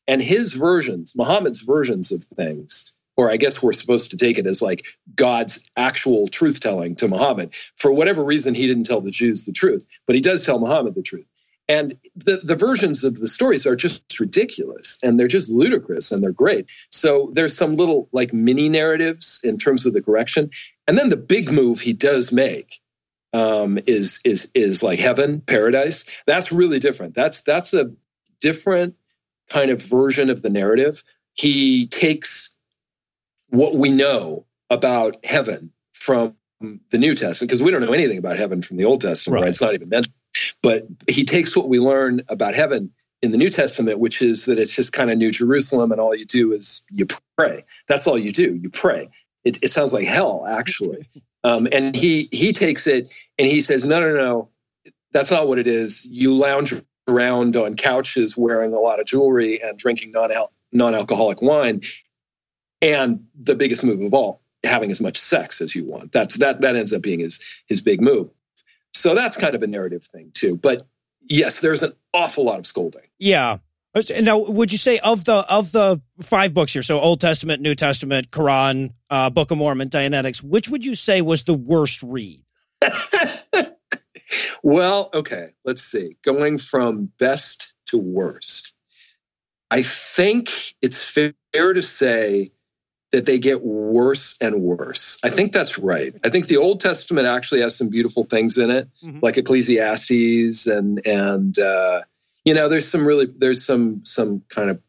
And his versions, Muhammad's versions of things, or I guess we're supposed to take it as like God's actual truth telling to Muhammad. For whatever reason, he didn't tell the Jews the truth, but he does tell Muhammad the truth. And the, the versions of the stories are just ridiculous and they're just ludicrous and they're great. So there's some little like mini narratives in terms of the correction. And then the big move he does make um, is is is like heaven, paradise. That's really different. That's that's a different kind of version of the narrative. He takes what we know about heaven from the New Testament because we don't know anything about heaven from the Old Testament. Right. Right. It's not even mentioned. But he takes what we learn about heaven in the New Testament, which is that it's just kind of New Jerusalem, and all you do is you pray. That's all you do. You pray. It, it sounds like hell, actually. Um, and he he takes it and he says, no, no, no, that's not what it is. You lounge around on couches wearing a lot of jewelry and drinking non non-alcoholic wine, and the biggest move of all, having as much sex as you want. That's that that ends up being his his big move. So that's kind of a narrative thing too. But yes, there's an awful lot of scolding. Yeah. Now, would you say of the of the five books here, so Old Testament, New Testament, Quran, uh, Book of Mormon, Dianetics, which would you say was the worst read? well, okay, let's see. Going from best to worst, I think it's fair to say that they get worse and worse. I think that's right. I think the Old Testament actually has some beautiful things in it, Mhm. like Ecclesiastes and and uh, you know, there's some really there's some some kind of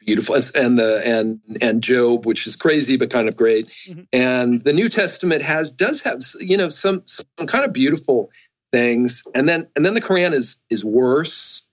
beautiful and the and and Job, which is crazy but kind of great. Mhm. And the New Testament has does have you know some some kind of beautiful things, and then and then the Quran is is worse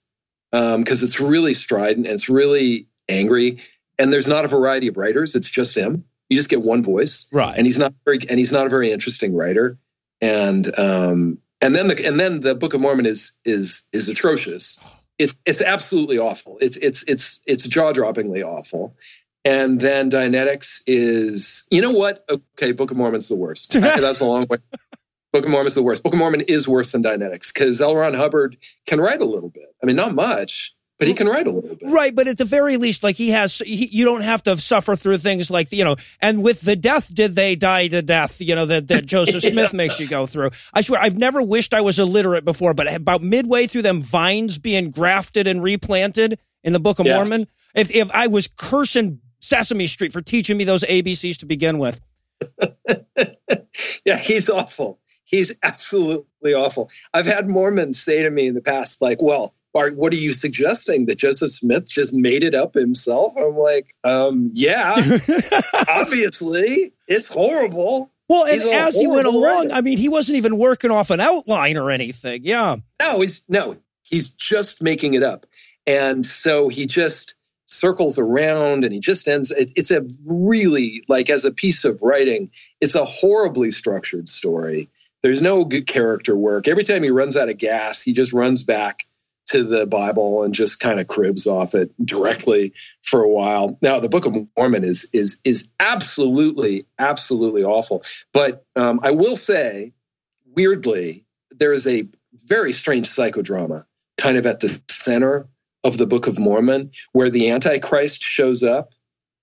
because it's really strident and it's really angry, and there's not a variety of writers. It's just him. You just get one voice, Right. and he's not very and he's not a very interesting writer. And um and then the and then the Book of Mormon is is is atrocious. It's it's absolutely awful. It's it's it's it's jaw droppingly awful. And then Dianetics is you know what? Okay, Book of Mormon's the worst. That's a long way. Book of Mormon's the worst. Book of Mormon is worse than Dianetics because L. Ron Hubbard can write a little bit. I mean, not much, but he can write a little bit. Right, but at the very least, like he has, he, you don't have to suffer through things like you know. And with the death, did they die to death? You know that that Joseph Smith makes you go through. I swear, I've never wished I was illiterate before, but about midway through them vines being grafted and replanted in the Book of Yeah. Mormon, if if I was cursing Sesame Street for teaching me those ABCs to begin with, yeah, he's awful. he's absolutely awful. I've had Mormons say to me in the past, like, well, are, what are you suggesting that Joseph Smith just made it up himself? I'm like, um, yeah, obviously, it's horrible. Well, and as he went along, writer. I mean, he wasn't even working off an outline or anything. Yeah. No, he's no, he's just making it up, and so he just circles around, and he just ends. It, it's a really like as a piece of writing, it's a horribly structured story. There's no good character work. Every time he runs out of gas, he just runs back to the Bible and just kind of cribs off it directly for a while. Now, the Book of Mormon is is is absolutely absolutely awful. But um, I will say, weirdly, there is a very strange psychodrama kind of at the center of the Book of Mormon, where the Antichrist shows up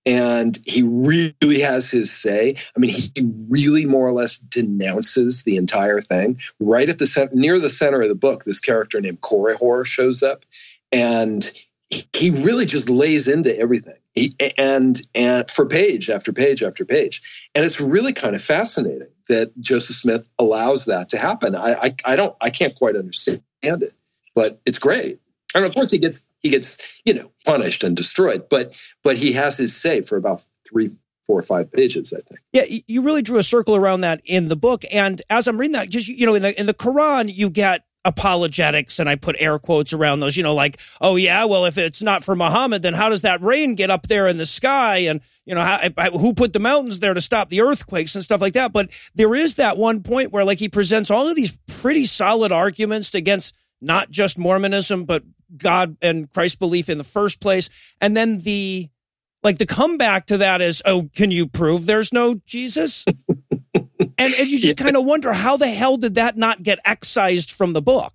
and he really has his say. I mean, he really more or less denounces the entire thing. Right at the near the center of the book, this character named Korihor shows up, and he really just lays into everything. He, and and for page after page after page, and it's really kind of fascinating that Joseph Smith allows that to happen. I I, I don't I can't quite understand it, but it's great. And of course, he gets he gets you know punished and destroyed, but but he has his say for about three, four, or five pages, I think. Yeah, you really drew a circle around that in the book. And as I'm reading that, just you know, in the in the Quran, you get apologetics, and I put air quotes around those. You know, like, oh yeah, well, if it's not for Muhammad, then how does that rain get up there in the sky? And you know, how, I- who put the mountains there to stop the earthquakes and stuff like that? But there is that one point where, like, he presents all of these pretty solid arguments against not just Mormonism, but God and Christ belief in the first place, and then the like the comeback to that is, oh, can you prove there's no Jesus? and, and you just kind of wonder how the hell did that not get excised from the book?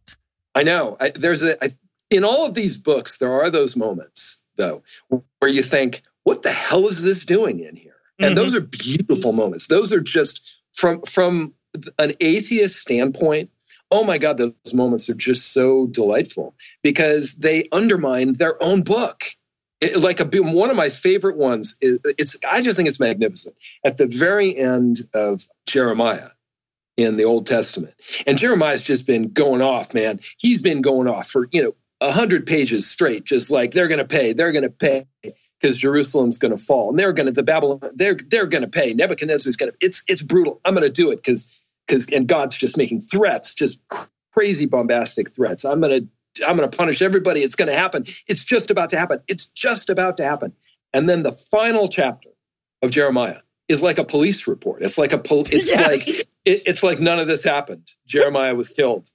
I know. I, there's a I, in all of these books, there are those moments though where you think, "What the hell is this doing in here?" And Mhm. those are beautiful moments. Those are just from from an atheist standpoint. Oh my God, those moments are just so delightful because they undermine their own book. It- like a one of my favorite ones is it's. I just think it's magnificent. At the very end of Jeremiah, in the Old Testament. And Jeremiah's just been going off, man. He's been going off for, you know, a hundred pages straight, just like they're gonna pay, they're gonna pay because Jerusalem's gonna fall. And they're gonna the Babylon, they're they're gonna pay. Nebuchadnezzar's gonna it's it's brutal. I'm gonna do it because because and God's just making threats, just crazy bombastic threats. I'm gonna I'm gonna punish everybody. It's gonna happen. It's just about to happen. It's just about to happen. And then the final chapter of Jeremiah is like a police report. It's like a pol- it's Yes. like it, it's like none of this happened. Jeremiah was killed.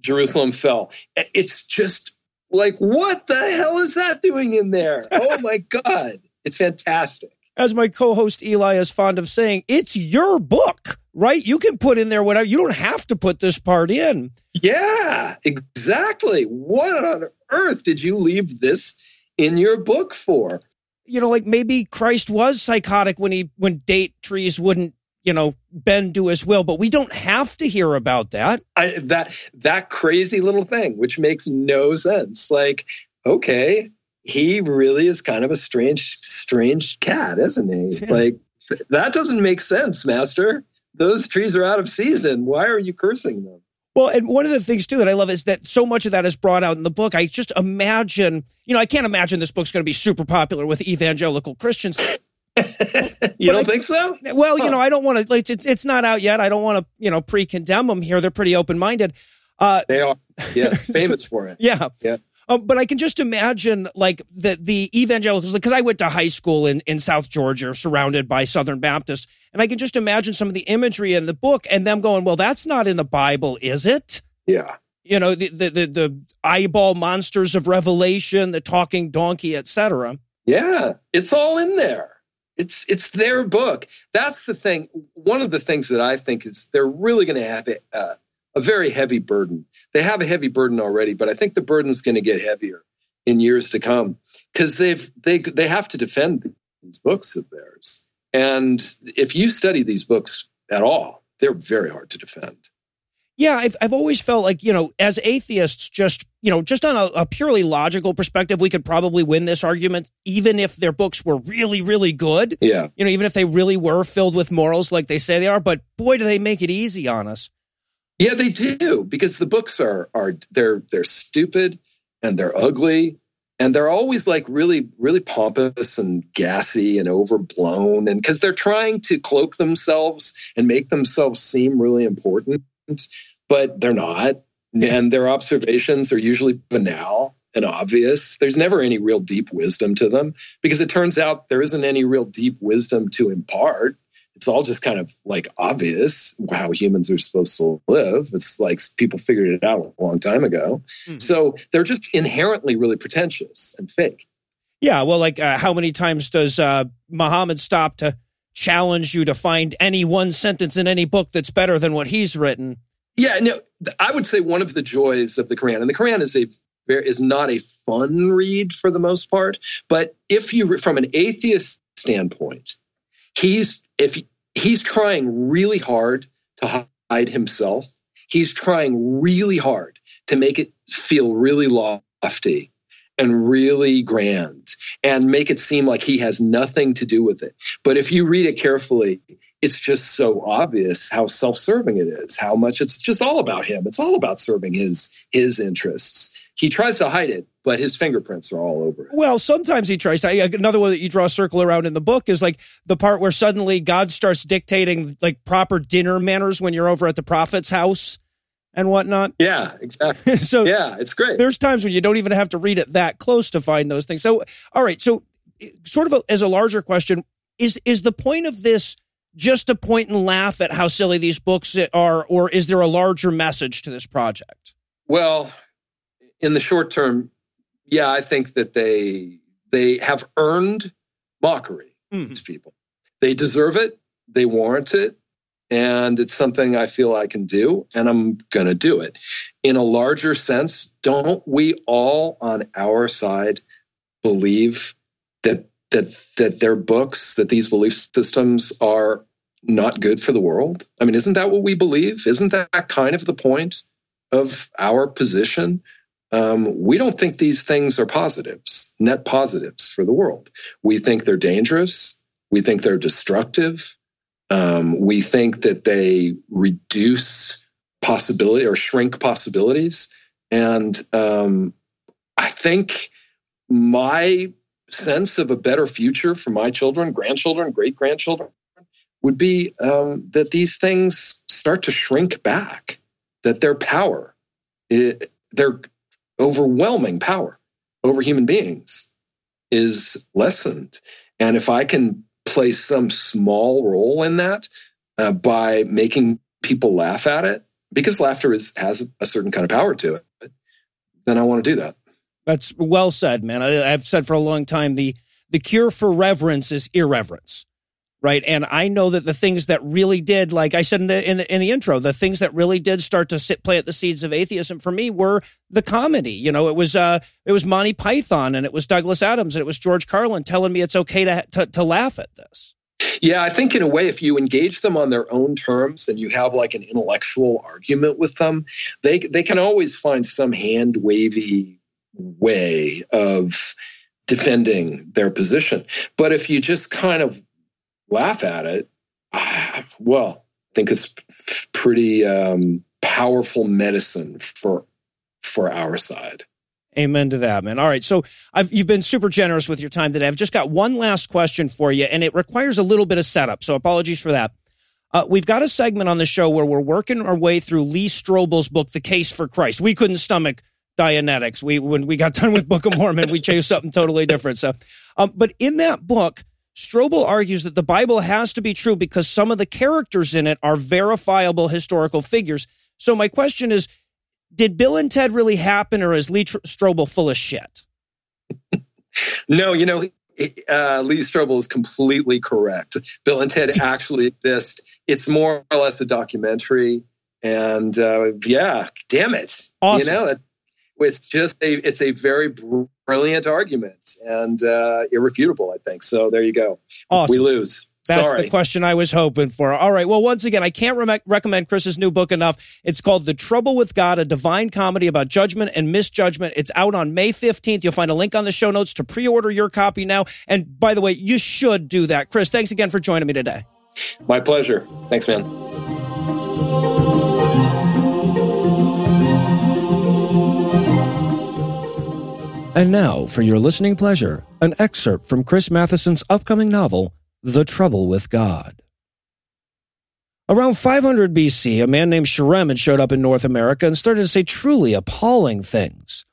Jerusalem fell. It's just like what the hell is that doing in there? Oh my god. It's fantastic. As my co-host Eli is fond of saying, it's your book, right? You can put in there whatever. You don't have to put this part in. Yeah, exactly. What on earth did you leave this in your book for? You know, like maybe Christ was psychotic when he when date trees wouldn't, you know, bend to his will, but we don't have to hear about that. I, that that crazy little thing, which makes no sense. Like, okay, he really is kind of a strange, strange cat, isn't he? Yeah. Like, th- that doesn't make sense, Master. Those trees are out of season. Why are you cursing them? Well, and one of the things too that I love is that so much of that is brought out in the book. I just imagine, you know, I can't imagine this book's going to be super popular with evangelical Christians. you don't I- think so? Well, you know, I don't want to. Like, it's, it's not out yet. I don't want to, you know, pre-condemn them here. They're pretty open-minded. Uh, They are, yes, famous for it. yeah. Yeah. Um, but I can just imagine like the the evangelicals because I went to high school in in South Georgia, surrounded by Southern Baptists, and I can just imagine some of the imagery in the book and them going, "Well, that's not in the Bible, is it?" Yeah. You know, the the the, the eyeball monsters of Revelation, the talking donkey, etc. Yeah, it's all in there. It's it's their book. That's the thing. One of the things that I think is they're really going to have a, uh, a very heavy burden. They have a heavy burden already, but I think the burden's going to get heavier in years to come because they've they they have to defend these books of theirs. And if you study these books at all, they're very hard to defend. Yeah, I've I've always felt like you know, as atheists, just you know, just on a, a purely logical perspective, we could probably win this argument, even if their books were really, really good. Yeah. You know, even if they really were filled with morals like they say they are. But boy, do they make it easy on us. Yeah, they do because the books are are they're they're stupid and they're ugly and they're always like really really pompous and gassy and overblown and because they're trying to cloak themselves and make themselves seem really important but they're not. And their observations are usually banal and obvious. There's never any real deep wisdom to them because it turns out there isn't any real deep wisdom to impart it's all just kind of like obvious how humans are supposed to live. It's like people figured it out a long time ago. Mm-hmm. So they're just inherently really pretentious and fake. Yeah. Well, like uh, how many times does uh, Muhammad stop to challenge you to find any one sentence in any book that's better than what he's written? Yeah. No, I would say one of the joys of the Quran, and the Quran is a is not a fun read for the most part, but if you, from an atheist standpoint, he's if he's trying really hard to hide himself, he's trying really hard to make it feel really lofty and really grand and make it seem like he has nothing to do with it. But if you read it carefully, it's just so obvious how self-serving it is, how much it's just all about him. It's all about serving his his interests he tries to hide it, but his fingerprints are all over it. Well, sometimes he tries to. Another one that you draw a circle around in the book is like the part where suddenly God starts dictating like proper dinner manners when you're over at the prophet's house and whatnot. Yeah, exactly. so yeah, it's great. There's times when you don't even have to read it that close to find those things. So, all right. So, sort of a, as a larger question, is is the point of this just to point and laugh at how silly these books are, or is there a larger message to this project? Well, in the short term, yeah, I think that they they have earned mockery. Mm-hmm. These people, they deserve it. They warrant it. And it's something I feel I can do, and I'm going to do it. In a larger sense, don't we all on our side believe that that that their books, that these belief systems are not good for the world? I mean, isn't that what we believe? Isn't that kind of the point of our position? Um, we don't think these things are positives, net positives for the world. We think they're dangerous. We think they're destructive. Um, we think that they reduce possibility or shrink possibilities. And um, I think my sense of a better future for my children, grandchildren, great grandchildren would be um, that these things start to shrink back, that their power, it, their overwhelming power over human beings is lessened. And if I can play some small role in that uh, by making people laugh at it, because laughter is, has a certain kind of power to it, then I want to do that. That's well said, man. I, I've said for a long time the the cure for reverence is irreverence right? And I know that the things that really did, like I said in the in the, in the intro, the things that really did start to sit, plant the seeds of atheism for me were the comedy. You know, it was uh, it was Monty Python and it was Douglas Adams and it was George Carlin telling me it's okay to to, to laugh at this. Yeah, I think in a way, if you engage them on their own terms and you have like an intellectual argument with them, they they can always find some hand wavy way of defending their position. But if you just kind of laugh at it, well, I think it's pretty um, powerful medicine for for our side. Amen to that, man. All right, so I've, you've been super generous with your time today. I've just got one last question for you, and it requires a little bit of setup. So apologies for that. Uh, we've got a segment on the show where we're working our way through Lee Strobel's book, The Case for Christ. We couldn't stomach Dianetics. We when we got done with Book of Mormon, we chose something totally different. So, um, but in that book, Strobel argues that the Bible has to be true because some of the characters in it are verifiable historical figures. So my question is, did Bill and Ted really happen or is Lee Strobel full of shit? no, you know, uh, Lee Strobel is completely correct. Bill and Ted actually exist. It's more or less a documentary. And uh, yeah, damn it. Awesome. You know, it's just a it's a very brilliant arguments and uh, irrefutable. I think so. There you go. Awesome. We lose. That's Sorry. the question I was hoping for. All right. Well, once again, I can't re- recommend Chris's new book enough. It's called The Trouble with God, a divine comedy about judgment and misjudgment. It's out on May 15th. You'll find a link on the show notes to pre-order your copy now. And by the way, you should do that. Chris, thanks again for joining me today. My pleasure. Thanks, man. And now, for your listening pleasure, an excerpt from Chris Matheson's upcoming novel, The Trouble with God. Around 500 BC, a man named Sherem had showed up in North America and started to say truly appalling things.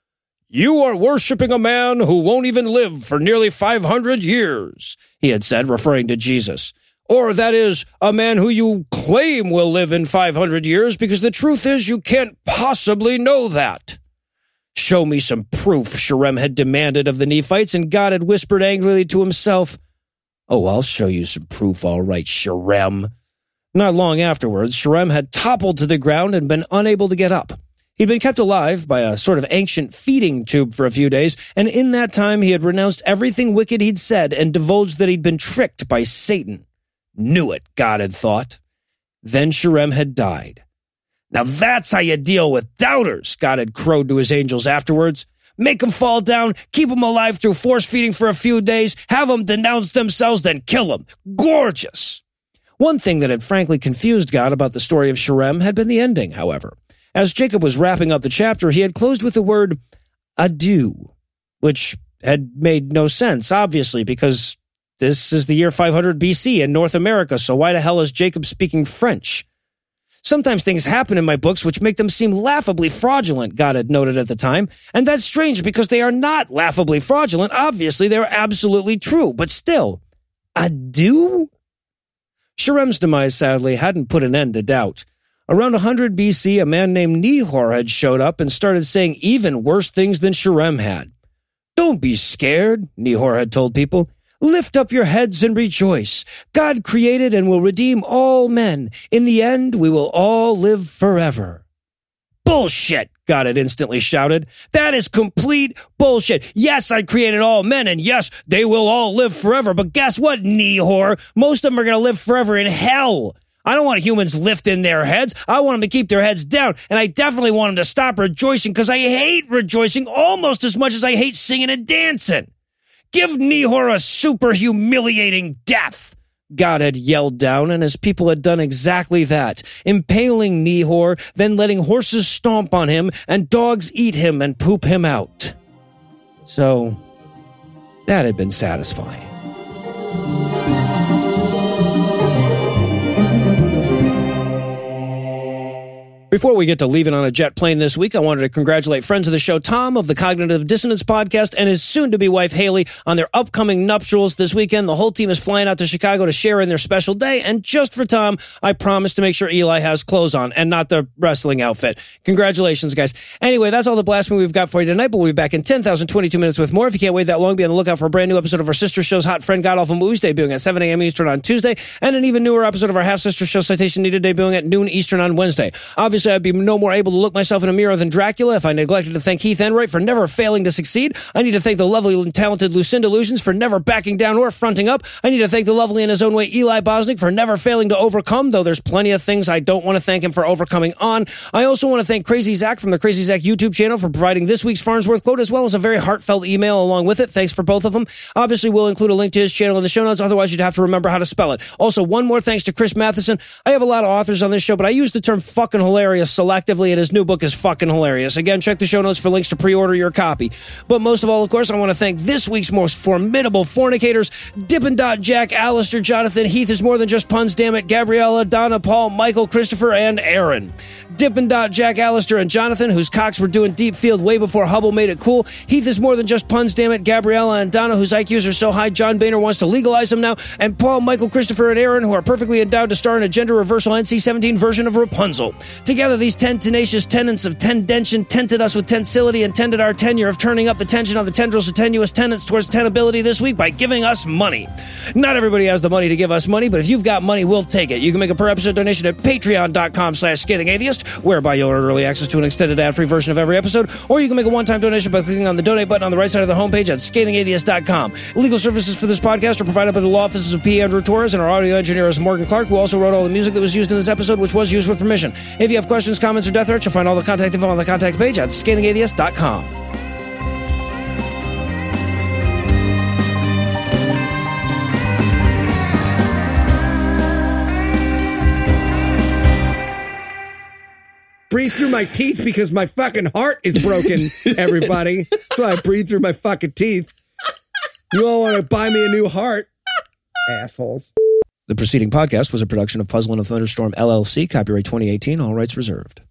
You are worshiping a man who won't even live for nearly 500 years, he had said, referring to Jesus. Or that is, a man who you claim will live in 500 years because the truth is you can't possibly know that. Show me some proof, Sherem had demanded of the Nephites, and God had whispered angrily to himself, Oh, I'll show you some proof, all right, Sherem. Not long afterwards, Sherem had toppled to the ground and been unable to get up. He'd been kept alive by a sort of ancient feeding tube for a few days, and in that time he had renounced everything wicked he'd said and divulged that he'd been tricked by Satan. Knew it, God had thought. Then Sherem had died. Now that's how you deal with doubters, God had crowed to his angels afterwards. Make them fall down, keep them alive through force feeding for a few days, have them denounce themselves, then kill them. Gorgeous! One thing that had frankly confused God about the story of Sherem had been the ending, however. As Jacob was wrapping up the chapter, he had closed with the word adieu, which had made no sense, obviously, because this is the year 500 BC in North America, so why the hell is Jacob speaking French? Sometimes things happen in my books which make them seem laughably fraudulent, God had noted at the time, and that's strange because they are not laughably fraudulent. Obviously, they're absolutely true, but still, I do? Sherem's demise, sadly, hadn't put an end to doubt. Around 100 BC, a man named Nehor had showed up and started saying even worse things than Sherem had. Don't be scared, Nehor had told people. Lift up your heads and rejoice. God created and will redeem all men. In the end, we will all live forever. Bullshit, God had instantly shouted. That is complete bullshit. Yes, I created all men, and yes, they will all live forever. But guess what, Nehor? Most of them are going to live forever in hell. I don't want humans lifting their heads. I want them to keep their heads down. And I definitely want them to stop rejoicing because I hate rejoicing almost as much as I hate singing and dancing. Give Nehor a super humiliating death. God had yelled down, and his people had done exactly that, impaling Nehor, then letting horses stomp on him and dogs eat him and poop him out. So, that had been satisfying. Before we get to leaving on a jet plane this week, I wanted to congratulate friends of the show, Tom of the Cognitive Dissonance podcast and his soon to be wife, Haley, on their upcoming nuptials this weekend. The whole team is flying out to Chicago to share in their special day. And just for Tom, I promise to make sure Eli has clothes on and not the wrestling outfit. Congratulations, guys. Anyway, that's all the blasphemy we've got for you tonight, but we'll be back in 10,022 minutes with more. If you can't wait that long, be on the lookout for a brand new episode of our sister show's Hot Friend God Awful Movies debuting at 7 a.m. Eastern on Tuesday, and an even newer episode of our half sister show Citation Needed debuting at noon Eastern on Wednesday. Obviously, I'd be no more able to look myself in a mirror than Dracula if I neglected to thank Heath Enright for never failing to succeed. I need to thank the lovely and talented Lucinda Illusions for never backing down or fronting up. I need to thank the lovely in his own way Eli Bosnick for never failing to overcome, though there's plenty of things I don't want to thank him for overcoming on. I also want to thank Crazy Zach from the Crazy Zach YouTube channel for providing this week's Farnsworth quote as well as a very heartfelt email along with it. Thanks for both of them. Obviously, we'll include a link to his channel in the show notes. Otherwise, you'd have to remember how to spell it. Also, one more thanks to Chris Matheson. I have a lot of authors on this show, but I use the term fucking hilarious selectively, and his new book is fucking hilarious. Again, check the show notes for links to pre-order your copy. But most of all, of course, I want to thank this week's most formidable fornicators, Dippin' Dot, Jack, Alistair, Jonathan, Heath is more than just puns, damn it, Gabriella, Donna, Paul, Michael, Christopher, and Aaron. Dippin' Dot, Jack, Alistair, and Jonathan, whose cocks were doing deep field way before Hubble made it cool. Heath is more than just puns, damn it, Gabriella and Donna, whose IQs are so high John Boehner wants to legalize them now. And Paul, Michael, Christopher, and Aaron, who are perfectly endowed to star in a gender reversal NC-17 version of Rapunzel. Together, these ten tenacious tenants of tendention tented us with tensility and tended our tenure of turning up the tension on the tendrils of tenuous tenants towards tenability this week by giving us money. Not everybody has the money to give us money, but if you've got money, we'll take it. You can make a per episode donation at patreon.com slash scathing atheist, whereby you'll earn early access to an extended ad-free version of every episode, or you can make a one-time donation by clicking on the donate button on the right side of the homepage at scathingatheist.com. Legal services for this podcast are provided by the law offices of P. Andrew Torres and our audio engineer is Morgan Clark, who also wrote all the music that was used in this episode, which was used with permission. If you have questions, comments, or death threats, you'll find all the contact info on the contact page at scathingatheist.com. breathe through my teeth because my fucking heart is broken, everybody. That's why I breathe through my fucking teeth. You all want to buy me a new heart? Assholes. The preceding podcast was a production of Puzzle and a Thunderstorm LLC, copyright 2018, all rights reserved.